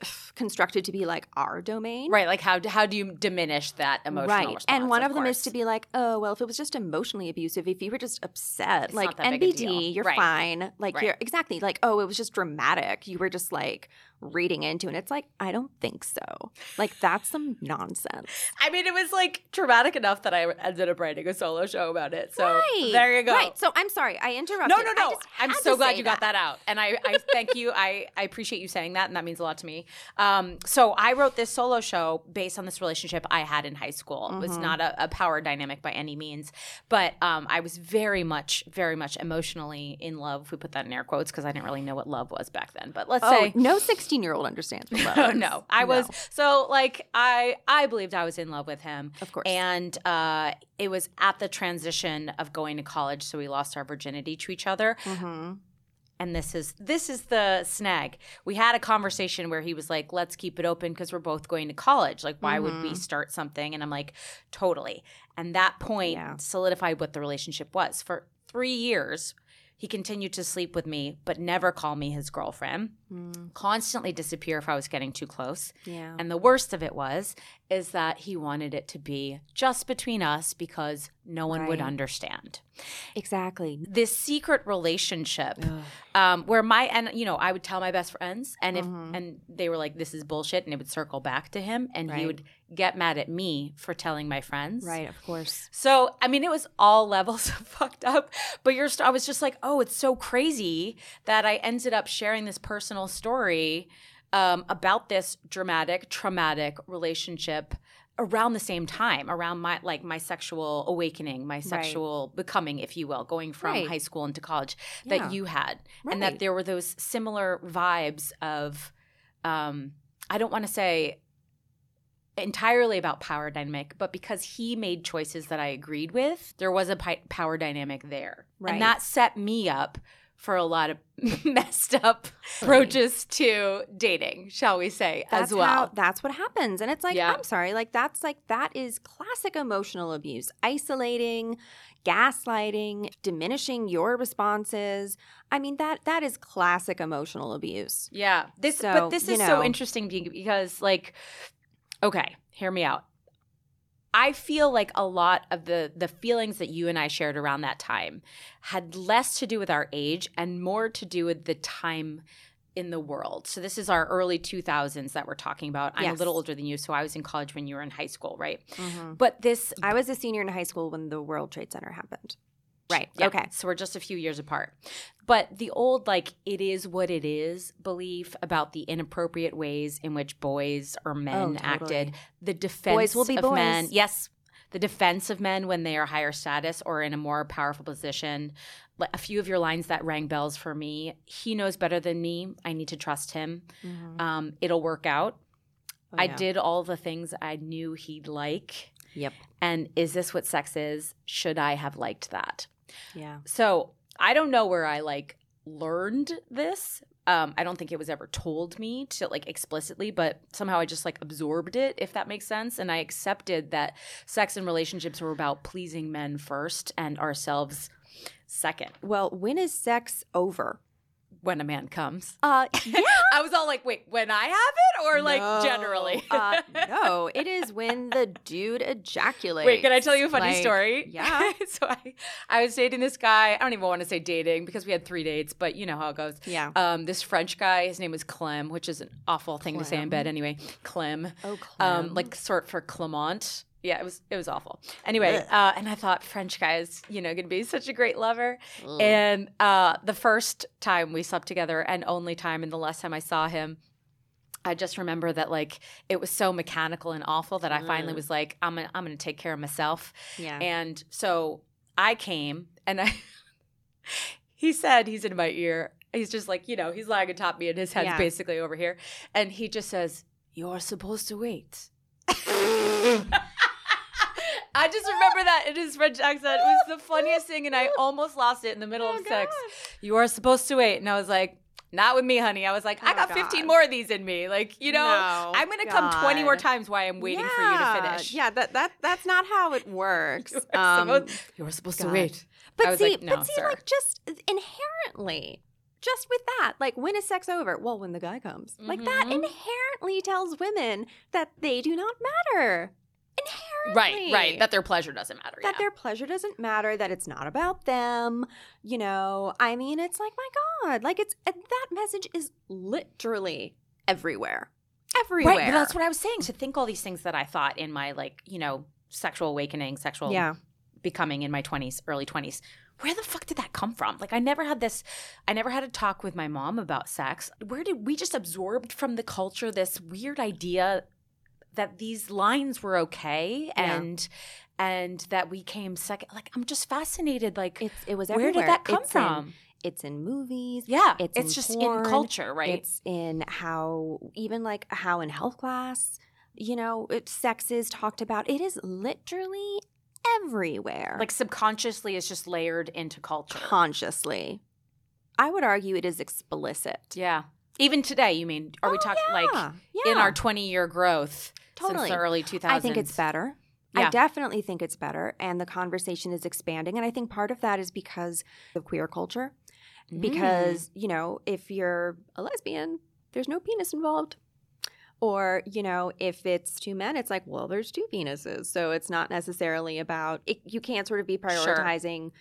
constructed to be like our domain. Right. Like how how do you diminish that emotional right. response? And one of, them is to be like, oh, well, if it was just emotionally abusive, if you were just upset, It's like not that big a NBD, you're Right. fine. Like Right. you're exactly like, oh, it was just dramatic. You were just like reading into it. It's like, I don't think so. Like that's some nonsense. I mean, it was like traumatic enough that I ended up writing a solo show about it. So right. there you go. Right. So I'm sorry, I interrupted. No, no, no. I'm so glad you got that out. And I, I thank you. I, I appreciate you saying that. And that means a lot to me. Um, so I wrote this solo show based on this relationship I had in high school. It was Mhm. not a, a power dynamic by any means. But um, I was very much, very much emotionally in love. We put that in air quotes because I didn't really know what love was back then. But let's Oh, say. no 16 year old understands what love Oh is. no, I was so like I I believed I was in love with him, of course. and uh, it was at the transition of going to college, so we lost our virginity to each other. hmm And this is this is the snag. We had a conversation where he was like, "Let's keep it open because we're both going to college. Like, why would we Mhm. start something?" And I'm like, "Totally." And that point Yeah. solidified what the relationship was for three years. He continued to sleep with me, but never call me his girlfriend. Mm, Constantly disappear if I was getting too close. yeah. And the worst of it was is that he wanted it to be just between us because no one would understand. exactly. This secret relationship um, where my and you know I would tell my best friends and if Mhm. and they were like this is bullshit and it would circle back to him and he would get mad at me for telling my friends. Right, of course. So, I mean, it was all levels of fucked up, but you're, I was just like, oh, it's so crazy that I ended up sharing this personal story um, about this dramatic, traumatic relationship around the same time, around my like my sexual awakening, my sexual becoming, if you will, going from Right. high school into college Yeah. that you had, and that there were those similar vibes of, um, I don't want to say entirely about power dynamic, but because he made choices that I agreed with, there was a pi- power dynamic there. Right. And that set me up for a lot of messed up approaches to dating, shall we say, That's as well. how, that's what happens. And it's like, Yeah. I'm sorry, like that's like that is classic emotional abuse. Isolating, gaslighting, diminishing your responses. I mean, that that is classic emotional abuse. Yeah. This So, but this you is so interesting because like okay, hear me out. I feel like a lot of the the feelings that you and I shared around that time had less to do with our age and more to do with the time in the world. So this is our early 2000s that we're talking about. I'm a little older than you, so I was in college when you were in high school, right? Mm-hmm. But this I was a senior in high school when the World Trade Center happened. Right. Yeah, Okay. So we're just a few years apart. But the old, like, it is what it is belief about the inappropriate ways in which boys or men Oh, totally. acted, the defense Boys will be of boys. men. Yes. The defense of men when they are higher status or in a more powerful position. Like a few of your lines that rang bells for me. He knows better than me. I need to trust him. Um, it'll work out. Oh, I yeah. did all the things I knew he'd like. Yep. And is this what sex is? Should I have liked that? Yeah. So I don't know where I like learned this. Um, I don't think it was ever told me to like explicitly, but somehow I just like absorbed it, if that makes sense. And I accepted that sex and relationships were about pleasing men first and ourselves second Well, when is sex over? When a man comes. Uh, yeah. I was all like, wait, when I have it or like No. generally? uh, no, it is when the dude ejaculates. Wait, can I tell you a funny Like, story? Yeah. so I, I was dating this guy. I don't even want to say dating because we had three dates, but you know how it goes. Yeah. Um, this French guy, his name was Clem, which is an awful thing to say in bed anyway. Clem. Oh, Um, Clem. like sort for Clement. Yeah, it was it was awful. Anyway, uh, and I thought French guy is you know going to be such a great lover. And uh, the first time we slept together, and only time, and the last time I saw him, I just remember that like it was so mechanical and awful that I finally Mm. was like, I'm gonna, I'm going to take care of myself. yeah. And so I came and I he said he's in my ear. He's just like, you know, he's lying atop me and his head's Yeah. basically over here. And he just says, You're supposed to wait. I just remember that in his French accent. It was the funniest thing, and I almost lost it in the middle Oh, of sex. You are supposed to wait. And I was like, not with me, honey. I was like, I Oh, got 15 more of these in me. Like, you know, No, I'm going to come 20 more times while I'm waiting for you to finish. Yeah, that that that's not how it works. You are Um, supposed, you are supposed to wait. but I see, like, no, but see, sir. like just inherently, just with that, like when is sex over? Well, when the guy comes. Like that Mhm. inherently tells women that they do not matter. Right, Inherently. right. That their pleasure doesn't matter. that yeah. their pleasure doesn't matter, that it's not about them. You know, I mean, it's like, my God, like it's that message is literally everywhere. Everywhere. Right, that's what I was saying. To think all these things that I thought in my like, you know, sexual awakening, sexual Yeah. becoming in my 20s, early 20s. Where the fuck did that come from? Like I never had this I never had a talk with my mom about sex. Where did we just absorbed from the culture this weird idea that these lines were okay Yeah. and and that we came second like I'm just fascinated like It's, it was everywhere. where everywhere. did that come It's in- from? it's in movies. yeah, it's it's, in just porn, in culture, right? It's in how, even like how in health class, you know, it, sex is talked about. It is literally everywhere. like subconsciously it's just layered into culture. consciously. I would argue it is explicit. Yeah. Even today, you mean? Are we Oh, talking yeah, like yeah. in our 20 year growth Totally. since the early 2000s? I think it's better. I definitely think it's better. And the conversation is expanding. And I think part of that is because of queer culture. Mm. Because, you know, if you're a lesbian, there's no penis involved. Or, you know, if it's two men, it's like, well, there's two penises. So it's not necessarily about, it, you can't sort of be prioritizing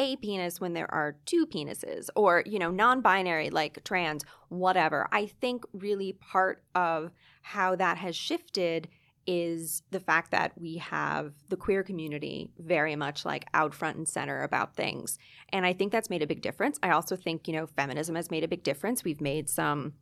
a penis when there are two penises or, you know, non binary, like trans, whatever. I think really part of how that has shifted is the fact that we have the queer community very much like out front and center about things. And I think that's made a big difference. I also think, you know, feminism has made a big difference. We've made some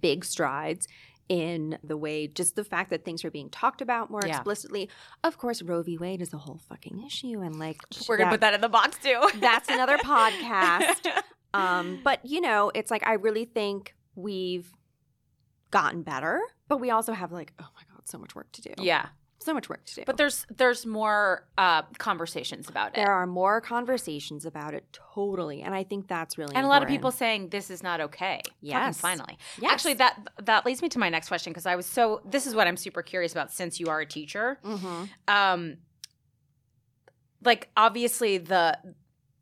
big strides in the way just the fact that things are being talked about more Yeah. explicitly. Of course, Roe v. Wade is a whole fucking issue and like We're going to put that in the box too. that's another podcast. Um, but you know, it's like I really think we've gotten better, but we also have like, oh my god, so much work to do. yeah. So much work to do. But there's there's more uh, conversations about it. there are more conversations about it, totally, and I think that's really and a lot of people saying this is not okay. Fucking Yes. finally. Yes. Actually, that that leads me to my next question because I was so. This is what I'm super curious about since you are a teacher. Mhm. Um, like obviously the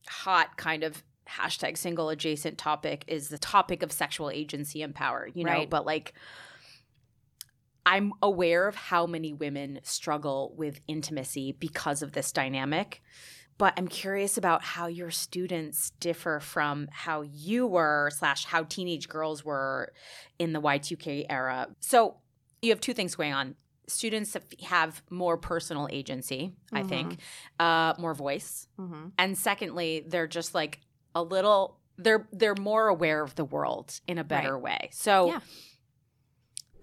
hot kind of hashtag single adjacent topic is the topic of sexual agency and power. You know, Right. but like. I'm aware of how many women struggle with intimacy because of this dynamic but I'm curious about how your students differ from how you were slash how teenage girls were in the Y2K era. So you have two things going on. Students have more personal agency, I think, uh, more voice, Mhm. and secondly, they're just like a little. They're they're more aware of the world in a better way. So Yeah.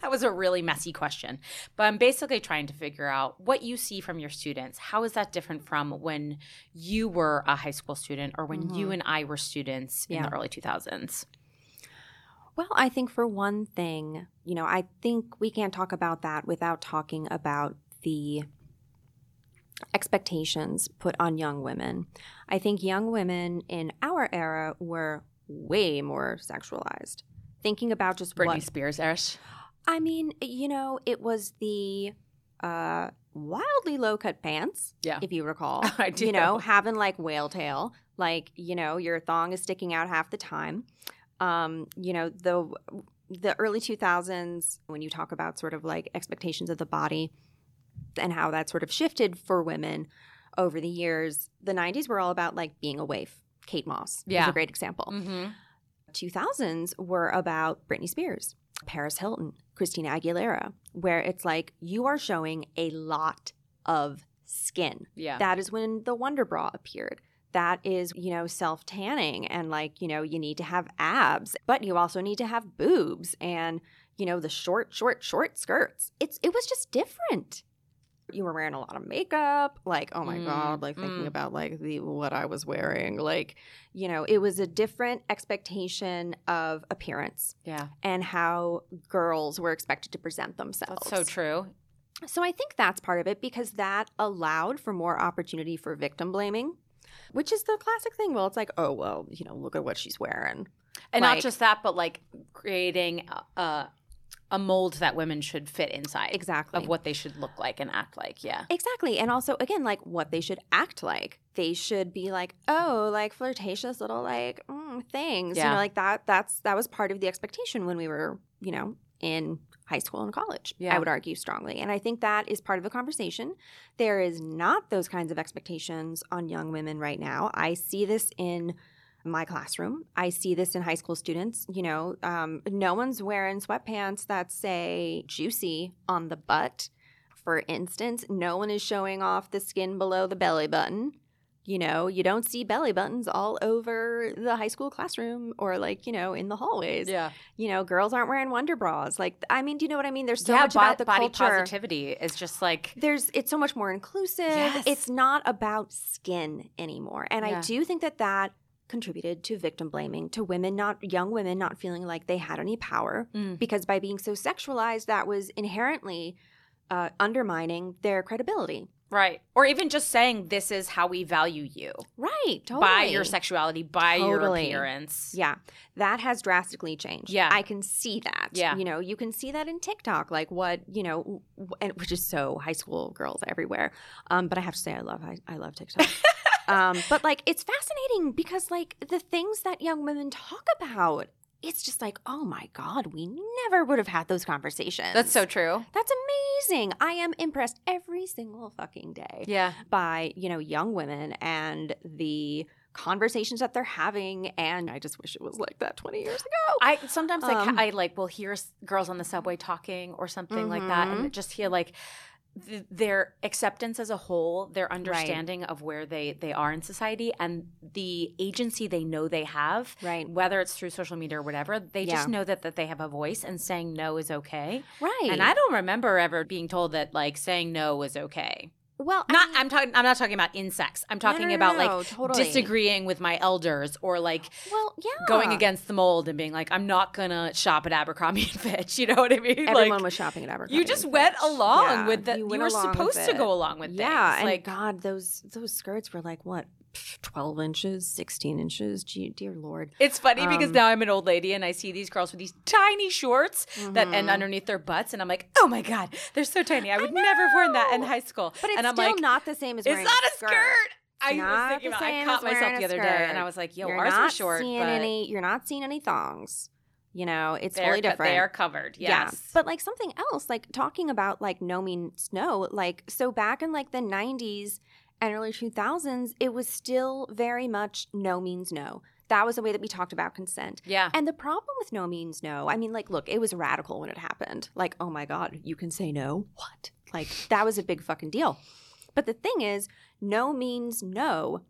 That was a really messy question, but I'm basically trying to figure out what you see from your students. How is that different from when you were a high school student or when you Mhm. and I were students in Yeah. the early 2000s? Well, I think for one thing, you know, I think we can't talk about that without talking about the expectations put on young women. I think young women in our era were way more sexualized. Thinking about just Britney what Spears, Erish. I mean, you know, it was the uh wildly low cut pants, Yeah. if you recall. I do. You know, having like whale tail, like, you know, your thong is sticking out half the time. Um, you know, the the early 2000s when you talk about sort of like expectations of the body and how that sort of shifted for women over the years, the 90s were all about like being a waif. Kate Moss is a great example. Mm-hmm. 2000s were about Britney Spears, Paris Hilton, Christina Aguilera, where it's like you are showing a lot of skin. Yeah. That is when the Wonder Bra appeared. That is, you know, self tanning and like, you know, you need to have abs, but you also need to have boobs and, you know, the short, short, short skirts. It's it was just different. You were wearing a lot of makeup, like, oh my Mm, God, like thinking mm. about like the what I was wearing. Like, you know, it was a different expectation of appearance yeah. and how girls were expected to present themselves. That's so true. So I think that's part of it because that allowed for more opportunity for victim blaming, which is the classic thing. Well, it's like, oh, well, you know, look at what she's wearing. And not just that, but like creating a, a, mold that women should fit inside Exactly. of what they should look like and act like. Yeah. Exactly. And also, again, like what they should act like. They should be like, oh, like flirtatious little like mm, things. You know, like that. That's that was part of the expectation when we were, you know, in high school and college. Yeah. I would argue strongly. And I think that is part of the conversation. There is not those kinds of expectations on young women right now. I see this in my classroom. I see this in high school students. You know, um, no one's wearing sweatpants that say juicy on the butt. For instance, no one is showing off the skin below the belly button. You know, you don't see belly buttons all over the high school classroom or like, you know, in the hallways. Yeah. You know, girls aren't wearing wonder bras. Like, I mean, do you know what I mean? There's so yeah. much bo- about the body culture. positivity is just like, There's it's so much more inclusive. Yes. It's not about skin anymore. And Yeah. I do think that that contributed to victim blaming, to women not young women not feeling like they had any power Mm. because by being so sexualized that was inherently uh, undermining their credibility. right. Or even just saying, this is how we value you Right. Totally. by your sexuality, by your appearance. Yeah, that has drastically changed. Yeah. I can see that. Yeah. you know, you can see that in TikTok, like what you know, w- and which is so high school girls everywhere. Um, but I have to say, I love I, I love TikTok. um, but like, it's fascinating because like the things that young women talk about, it's just like, oh my god, we never would have had those conversations. That's so true. That's amazing. I am impressed every single fucking day Yeah. by you know young women and the conversations that they're having and i just wish it was like that 20 years ago I sometimes like Um, I like will hear girls on the subway talking or something like that, and just hear like th- their acceptance as a whole, their understanding of where they they are in society, and the agency they know they have, right whether it's through social media or whatever. They just know that that they have a voice, and saying no is okay. right And I don't remember ever being told that like saying no was okay. Well, I Not mean- I'm talking I'm not talking about insects. I'm talking no, about no, like totally. disagreeing with my elders or like well, yeah. going against the mold and being like, I'm not gonna shop at Abercrombie and Fitch. You know what I mean? Everyone like, was shopping at Abercrombie. you just went Fitch. along Yeah, with that. You, went were supposed to go along with Yeah, things. and like God, those those skirts were like what, twelve inches, sixteen inches. Gee, dear Lord. It's funny because Um, now I'm an old lady and I see these girls with these tiny shorts that end Mhm. underneath their butts, and I'm like, oh my god, they're so tiny. I would never have worn that in high school. But it's and I'm still like, not the same as it's not a skirt. I not was thinking the about. I caught myself the other day, and I was like, yo, You're ours not short, seeing but any. You're not seeing any thongs. You know, it's they're, totally different. they are covered. Yes, Yeah. But like something else, like talking about like no means no, like so back in like the 90s and early 2000s, it was still very much no means no. That was the way that we talked about consent. yeah, And the problem with no means no, I mean, like, look, it was radical when it happened. Like, oh my God, you can say no? What? Like, that was a big fucking deal. But the thing is, no means no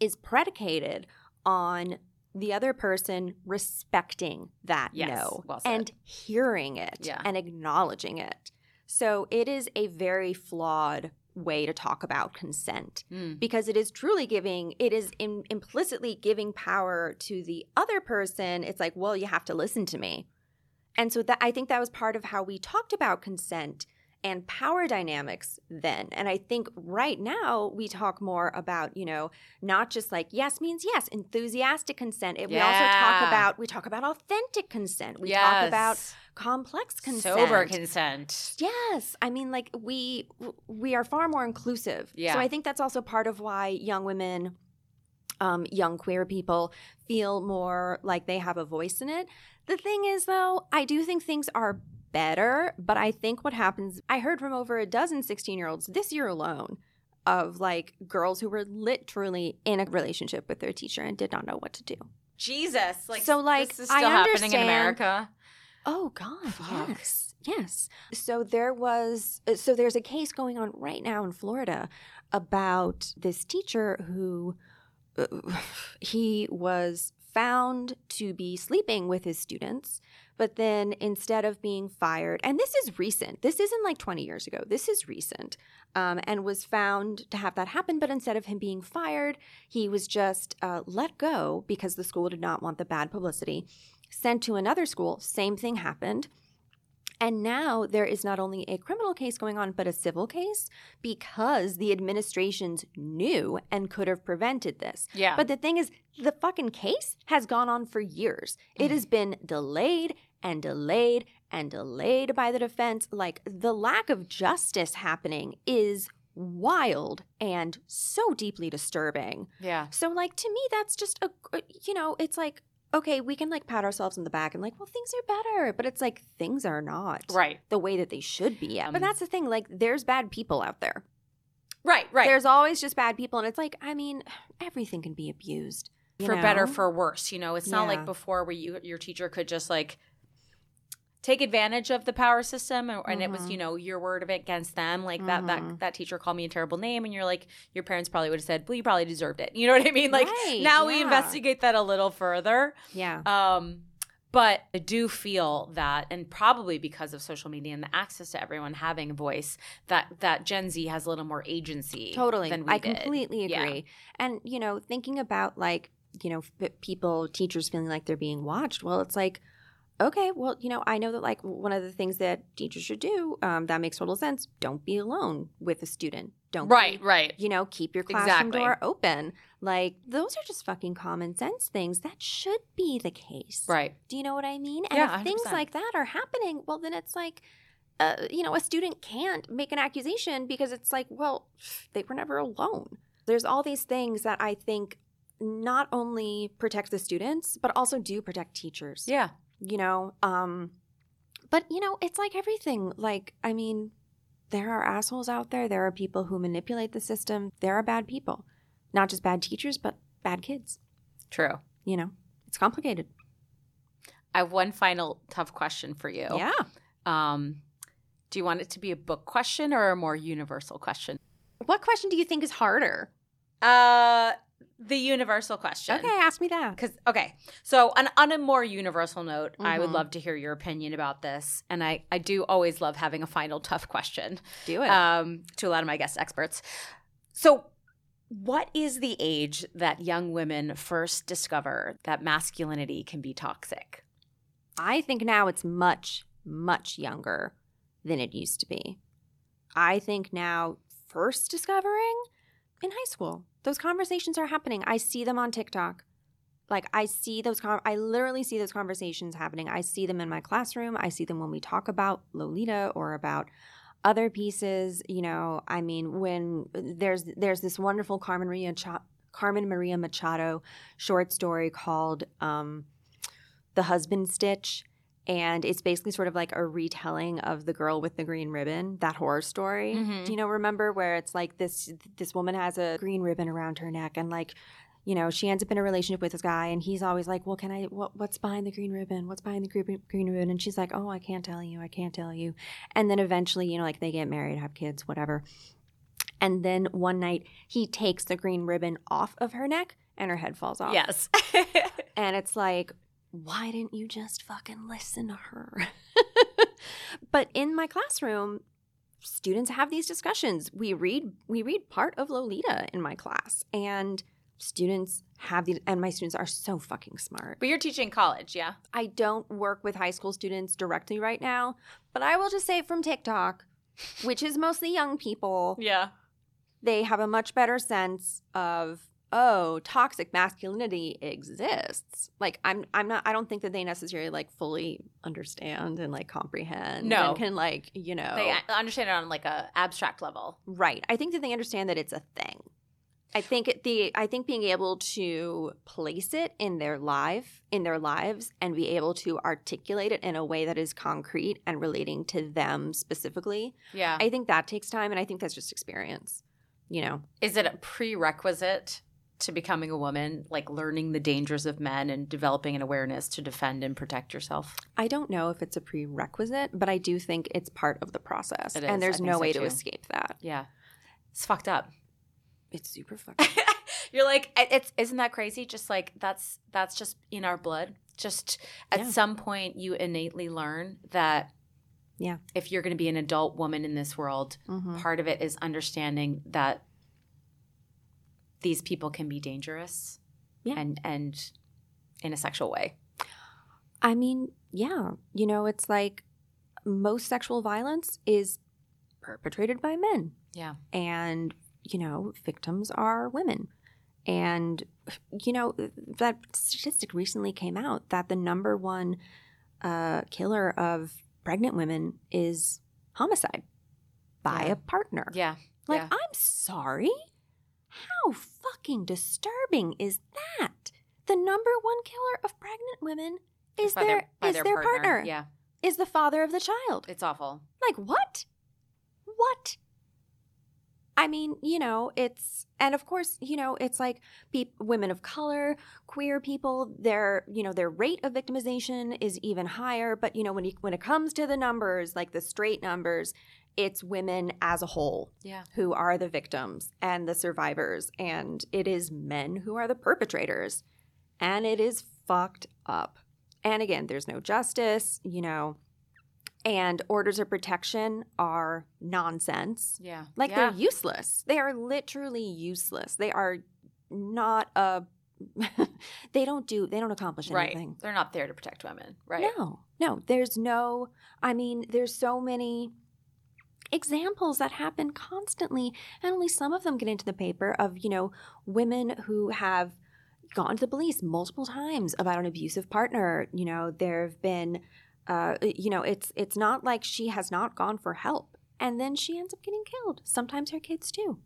is predicated on the other person respecting that Yes, no well and hearing it Yeah. and acknowledging it. So it is a very flawed way to talk about consent Mm. because it is truly giving it is im- implicitly giving power to the other person it's like well you have to listen to me and so that i think that was part of how we talked about consent and power dynamics then and i think right now we talk more about you know not just like yes means yes enthusiastic consent it, we also talk about we talk about authentic consent we talk about complex consent sober consent. Yes, I mean, like we we are far more inclusive. Yeah. So I think that's also part of why young women, um, young queer people feel more like they have a voice in it. The thing is, though, I do think things are better, but I think what happens. I heard from over a dozen 16 year olds this year alone of like girls who were literally in a relationship with their teacher and did not know what to do. Jesus, like So, like, this is I still happening in understand- America. Oh God, Fuck. yes. Yes. So there was so there's a case going on right now in Florida about this teacher who uh, he was found to be sleeping with his students, but then instead of being fired, and this is recent, this isn't like 20 years ago, this is recent, um, and was found to have that happen, but instead of him being fired, he was just uh, let go because the school did not want the bad publicity sent to another school, same thing happened. And now there is not only a criminal case going on, but a civil case because the administrations knew and could have prevented this. Yeah, But the thing is, the fucking case has gone on for years. It has been delayed and delayed and delayed by the defense. Like the lack of justice happening is wild and so deeply disturbing. yeah, So, like, to me, that's just a, you know, it's like, okay, we can like pat ourselves on the back and like, well, things are better. But it's like, things are not right, the way that they should be. Um, but that's the thing. Like, there's bad people out there. right, right. There's always just bad people. And it's like, I mean, everything can be abused. for better, for worse. You know, it's not like before where you your teacher could just like take advantage of the power system and, and it was you know your word against them like that that Mhm. that teacher called me a terrible name and you're like your parents probably would have said well you probably deserved it you know what i mean like Right, now we investigate that a little further Yeah. um but I do feel that, and probably because of social media and the access to everyone having a voice, that that Gen Z has a little more agency. Totally. than we I did. completely Yeah. agree. And, you know, thinking about like, you know, people, teachers feeling like they're being watched, well, it's like, okay, well, you know, I know that like one of the things that teachers should do, um, that makes total sense. Don't be alone with a student. Don't Right, be- right. you know, keep your classroom Exactly. door open. Like those are just fucking common sense things that should be the case. Right. Do you know what I mean? And Yeah, if things 100%. like that are happening, well, then it's like, uh, you know, a student can't make an accusation because it's like, well, they were never alone. There's all these things that I think not only protect the students, but also do protect teachers. Yeah. You know, um, but you know, it's like everything. Like, I mean, there are assholes out there. There are people who manipulate the system. There are bad people, not just bad teachers, but bad kids. True. You know, it's complicated. I have one final tough question for you. Yeah. Um, do you want it to be a book question or a more universal question? What question do you think is harder? Uh, the universal question. Okay, ask me that. Because okay, so on, on a more universal note, I would Mhm. love to hear your opinion about this, and I I do always love having a final tough question Do it. um, to a lot of my guest experts. So, what is the age that young women first discover that masculinity can be toxic? I think now it's much, much younger than it used to be. I think now, first discovering in high school, those conversations are happening. I see them on TikTok. Like I see those, I literally see those conversations happening. I see them in my classroom. I see them when we talk about Lolita or about other pieces. You know, I mean, when there's there's this wonderful Carmen Maria Carmen Maria Machado short story called um, "The Husband Stitch," and it's basically sort of like a retelling of the girl with the green ribbon, that horror story. Mhm. Do you know? Remember where it's like this this woman has a green ribbon around her neck, and like you know, she ends up in a relationship with this guy, and he's always like, "Well, can I? What, what's behind the green ribbon? What's behind the green, green ribbon?" And she's like, "Oh, I can't tell you. I can't tell you." And then eventually, you know, like they get married, have kids, whatever. And then one night, he takes the green ribbon off of her neck, and her head falls off. Yes. And it's like, why didn't you just fucking listen to her? but in my classroom, students have these discussions. We read we read part of Lolita in my class and students have these and my students are so fucking smart. but you're teaching college, yeah? I don't work with high school students directly right now, but I will just say from TikTok, which is mostly young people, Yeah. they have a much better sense of oh toxic masculinity exists like i'm i'm not i don't think that they necessarily like fully understand and like comprehend No. and can like you know They uh, understand it on like a abstract level. right i think that they understand that it's a thing i think the i think being able to place it in their life in their lives and be able to articulate it in a way that is concrete and relating to them specifically Yeah. i think that takes time and i think that's just experience you know is it a prerequisite to becoming a woman, like learning the dangers of men and developing an awareness to defend and protect yourself? I don't know if it's a prerequisite, but I do think it's part of the process. It is. And there's no so, way too. to escape that. Yeah. It's fucked up. It's super fucking. You're like it's isn't that crazy? Just like that's that's just in our blood. Just at Yeah. some point you innately learn that Yeah. if you're going to be an adult woman in this world, Mhm. part of it is understanding that these people can be dangerous Yeah. and and in a sexual way. I mean, yeah. You know, it's like most sexual violence is perpetrated by men. Yeah. And, you know, victims are women. And, you know, that statistic recently came out that the number one uh, killer of pregnant women is homicide by Yeah. a partner. Yeah. Like, Yeah. I'm sorry. How fucking disturbing is that? The number one killer of pregnant women is By their, is their partner. Yeah. Is the father of the child. It's awful. Like what? What? I mean, you know, it's and of course, you know, it's like pe- women of color, queer people, their, you know, their rate of victimization is even higher, but you know, when you, when it comes to the numbers, like the straight numbers, it's women as a whole Yeah. who are the victims and the survivors, and it is men who are the perpetrators. And it is fucked up. And again, there's no justice, you know, and orders of protection are nonsense. Yeah. Like yeah. they're useless. They are literally useless. They are not a. they don't do. They don't accomplish right. anything. They're not there to protect women. Right. No, no. There's no. I mean, there's so many examples that happen constantly, and only some of them get into the paper of you know women who have gone to the police multiple times about an abusive partner. You know, there have been. Uh, you know, it's it's not like she has not gone for help, and then she ends up getting killed. Sometimes her kids too,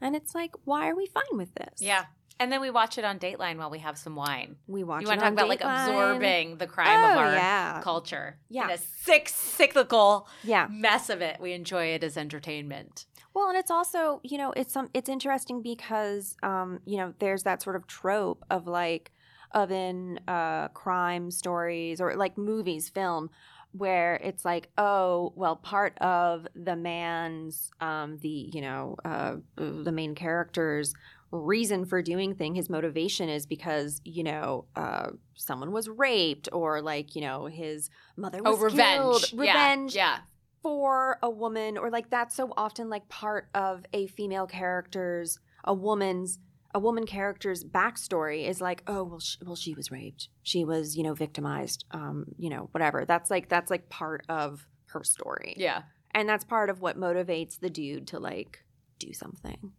and it's like, why are we fine with this? Yeah. And then we watch it on Dateline while we have some wine. we watch. It. You want to talk about like absorbing the crime oh, of our yeah. culture. Yeah. In a sick, cyclical Yeah. mess of it. We enjoy it as entertainment. Well, and it's also, you know, it's some it's interesting because um, you know, there's that sort of trope of like of in uh crime stories or like movies, film where it's like, oh, well, part of the man's um the, you know, uh the main character's reason for doing thing his motivation is because you know uh, someone was raped or like you know his mother was oh, revenge. killed. revenge Yeah. for a woman or like that's so often like part of a female character's a woman's a woman character's backstory is like oh well she, well she was raped she was you know victimized um you know whatever that's like that's like part of her story Yeah. Yeah. and that's part of what motivates the dude to like do something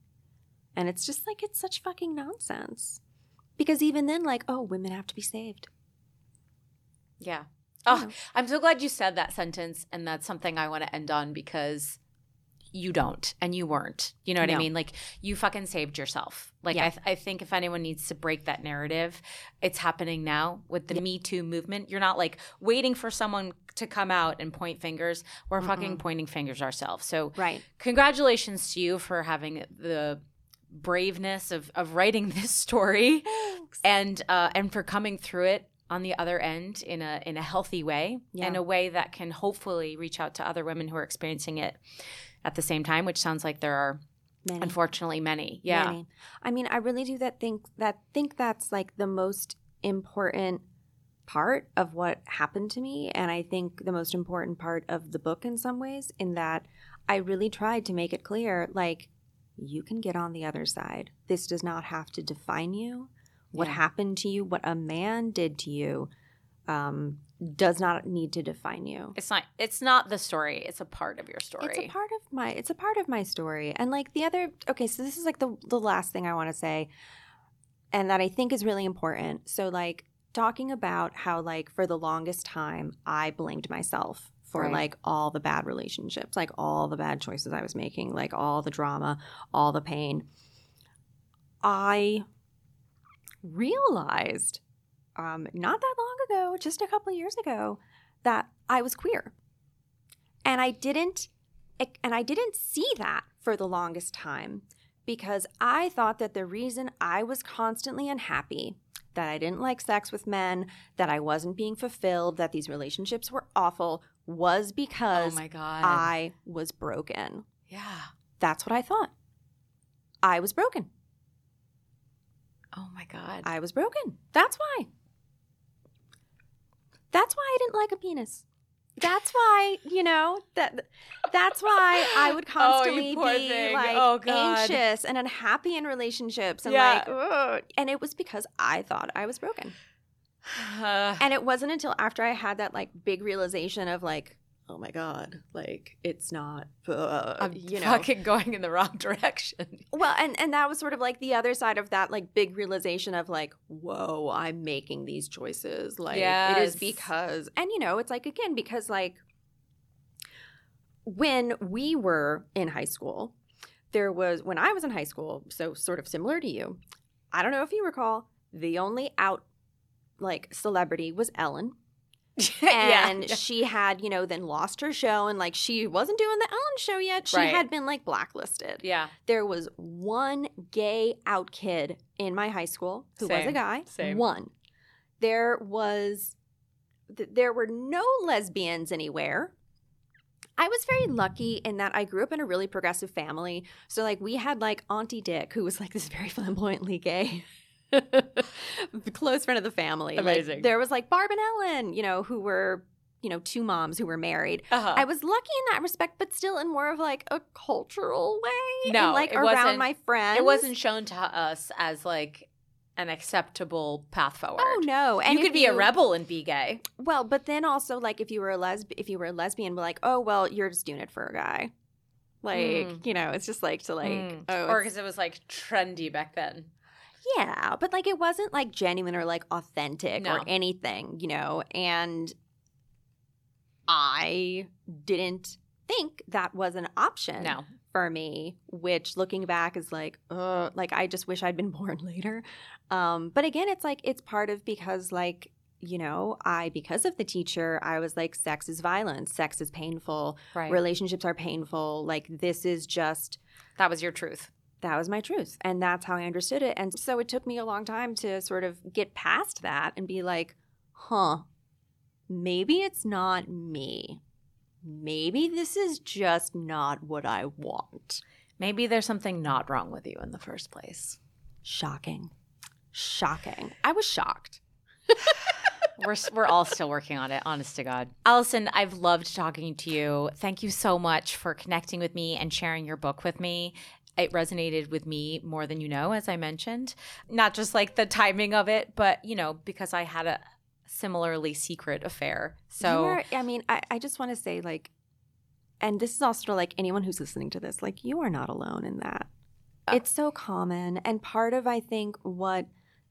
and it's just like it's such fucking nonsense because even then like oh women have to be saved Yeah. Oh, know. I'm so glad you said that sentence, and that's something I want to end on because you don't, and you weren't. You know what I mean? Like you fucking saved yourself. Like Yeah. I, th- I think if anyone needs to break that narrative, it's happening now with the Me Too movement. You're not like waiting for someone to come out and point fingers. We're fucking pointing fingers ourselves. So right congratulations to you for having the braveness of of writing this story and uh, and for coming through it on the other end in a in a healthy way, Yeah. in a way that can hopefully reach out to other women who are experiencing it at the same time, which sounds like there are Many. unfortunately many. Yeah, Many. I mean, I really do that think that think that's like the most important part of what happened to me and I think the most important part of the book in some ways in that I really tried to make it clear like you can get on the other side. This does not have to define you. What Yeah. happened to you, what a man did to you, um, does not need to define you. it's not it's not the story; it's a part of your story. It's a part of my it's a part of my story. And like the other okay, so this is like the the last thing I want to say and that I think is really important. So like talking about how like for the longest time I blamed myself for Right. like all the bad relationships, like all the bad choices I was making, like all the drama, all the pain. I realized um, not that long ago, just a couple of years ago, that I was queer. And I didn't and I didn't see that for the longest time because I thought that the reason I was constantly unhappy, that I didn't like sex with men, that I wasn't being fulfilled, that these relationships were awful was because oh because my god! I was broken. yeah. That's what I thought. I was broken. Oh my god! I was broken. That's why. That's why I didn't like a penis. That's why, you know, that that's why I would Oh, constantly poor be thing. like Oh, anxious and unhappy in relationships and Yeah. like ugh. and it was because I thought I was broken. And it wasn't until after I had that like big realization of like, oh my god, like it's not uh, I'm you know. fucking going in the wrong direction. Well, and and that was sort of like the other side of that like big realization of like, whoa, I'm making these choices. Like it Yes. is because and you know, it's like again because like when we were in high school, there was when I was in high school, so sort of similar to you. I don't know if you recall, the only out like celebrity was Ellen and yeah. she had, you know, then lost her show and like she wasn't doing the Ellen show yet. She Right. had been like blacklisted yeah. there was one gay out kid in my high school who was a guy. same. One. There was, th- there were no lesbians anywhere. I was very lucky in that I grew up in a really progressive family. So, like, we had like Auntie Dick, who was like this very flamboyantly gay. close friend of the family. Like, Amazing. there was like Barb and Ellen, you know, who were, you know, two moms who were married. Uh-huh. I was lucky in that respect, but still in more of like a cultural way. No, and like around my friends. it wasn't shown to us as like an acceptable path forward. Oh no! And you could be a rebel and be gay. Well, but then also like if you were a lesb, if you were a lesbian, like, oh well, you're just doing it for a guy. Like Mm. you know, it's just like to like Mm. oh or because it was like trendy back then. Yeah, but like it wasn't like genuine or like authentic No. or anything, you know. And I didn't think that was an option. No. for me, which looking back is like, uh, like I just wish I'd been born later. Um, but again, it's like it's part of because like you know I because of the teacher I was like sex is violence, sex is painful, Right. relationships are painful. Like this is just That was your truth. That was my truth, and that's how I understood it. And so it took me a long time to sort of get past that and be like, huh, maybe it's not me. Maybe this is just not what I want. Maybe there's something not wrong with you in the first place. Shocking. Shocking. I was shocked. we're we're all still working on it, honest to God. Allison, I've loved talking to you. Thank you so much for connecting with me and sharing your book with me. It resonated with me more than you know, as I mentioned. Not just like the timing of it, but you know, because I had a similarly secret affair. So are, I mean, I, I just want to say like and this is also like anyone who's listening to this, like you are not alone in that. Uh, it's so common. And part of I think what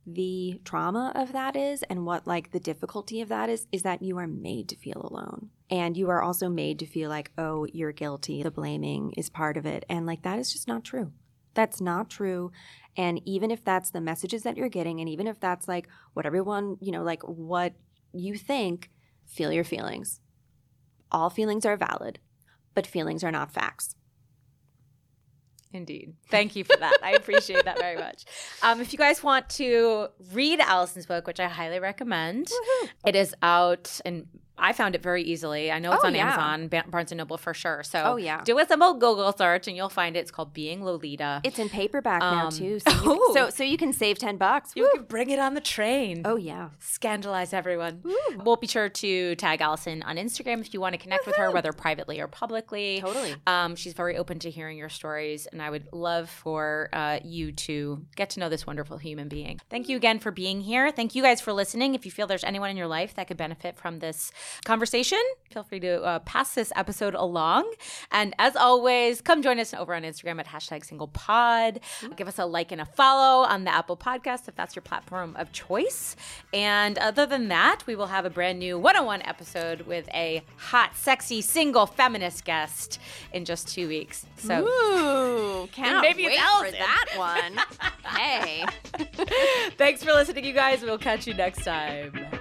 the trauma of that is and what like the difficulty of that is is that you are made to feel alone. And you are also made to feel like oh you're guilty the blaming is part of it. And like that is just not true. That's not true. And even if that's the messages that you're getting and even if that's like what everyone you know like what you think feel your feelings. All feelings are valid but feelings are not facts Indeed. Thank you for that. I appreciate that very much. Um, if you guys want to read Allison's book, which I highly recommend, it is out and I found it very easily. I know it's oh, on yeah. Amazon, Barnes and Noble for sure. So oh, yeah. do a simple Google search and you'll find it. It's called Being Lolita. It's in paperback um, now too, so you, so so you can save ten bucks. You can bring it on the train. Oh yeah, scandalize everyone. We'll be sure to tag Allison on Instagram if you want to connect Woo-hoo. with her, whether privately or publicly. Totally. Um, she's very open to hearing your stories, and I would love for uh, you to get to know this wonderful human being. Thank you again for being here. Thank you guys for listening. If you feel there's anyone in your life that could benefit from this conversation feel free to uh, pass this episode along. And as always, come join us over on Instagram at hashtag single pod. Give us a like and a follow on the Apple Podcast if that's your platform of choice. And other than that, we will have a brand new 101 episode with a hot, sexy, single feminist guest in just two weeks. So, Ooh, can't maybe wait for that one. hey. Thanks for listening, you guys. We'll catch you next time.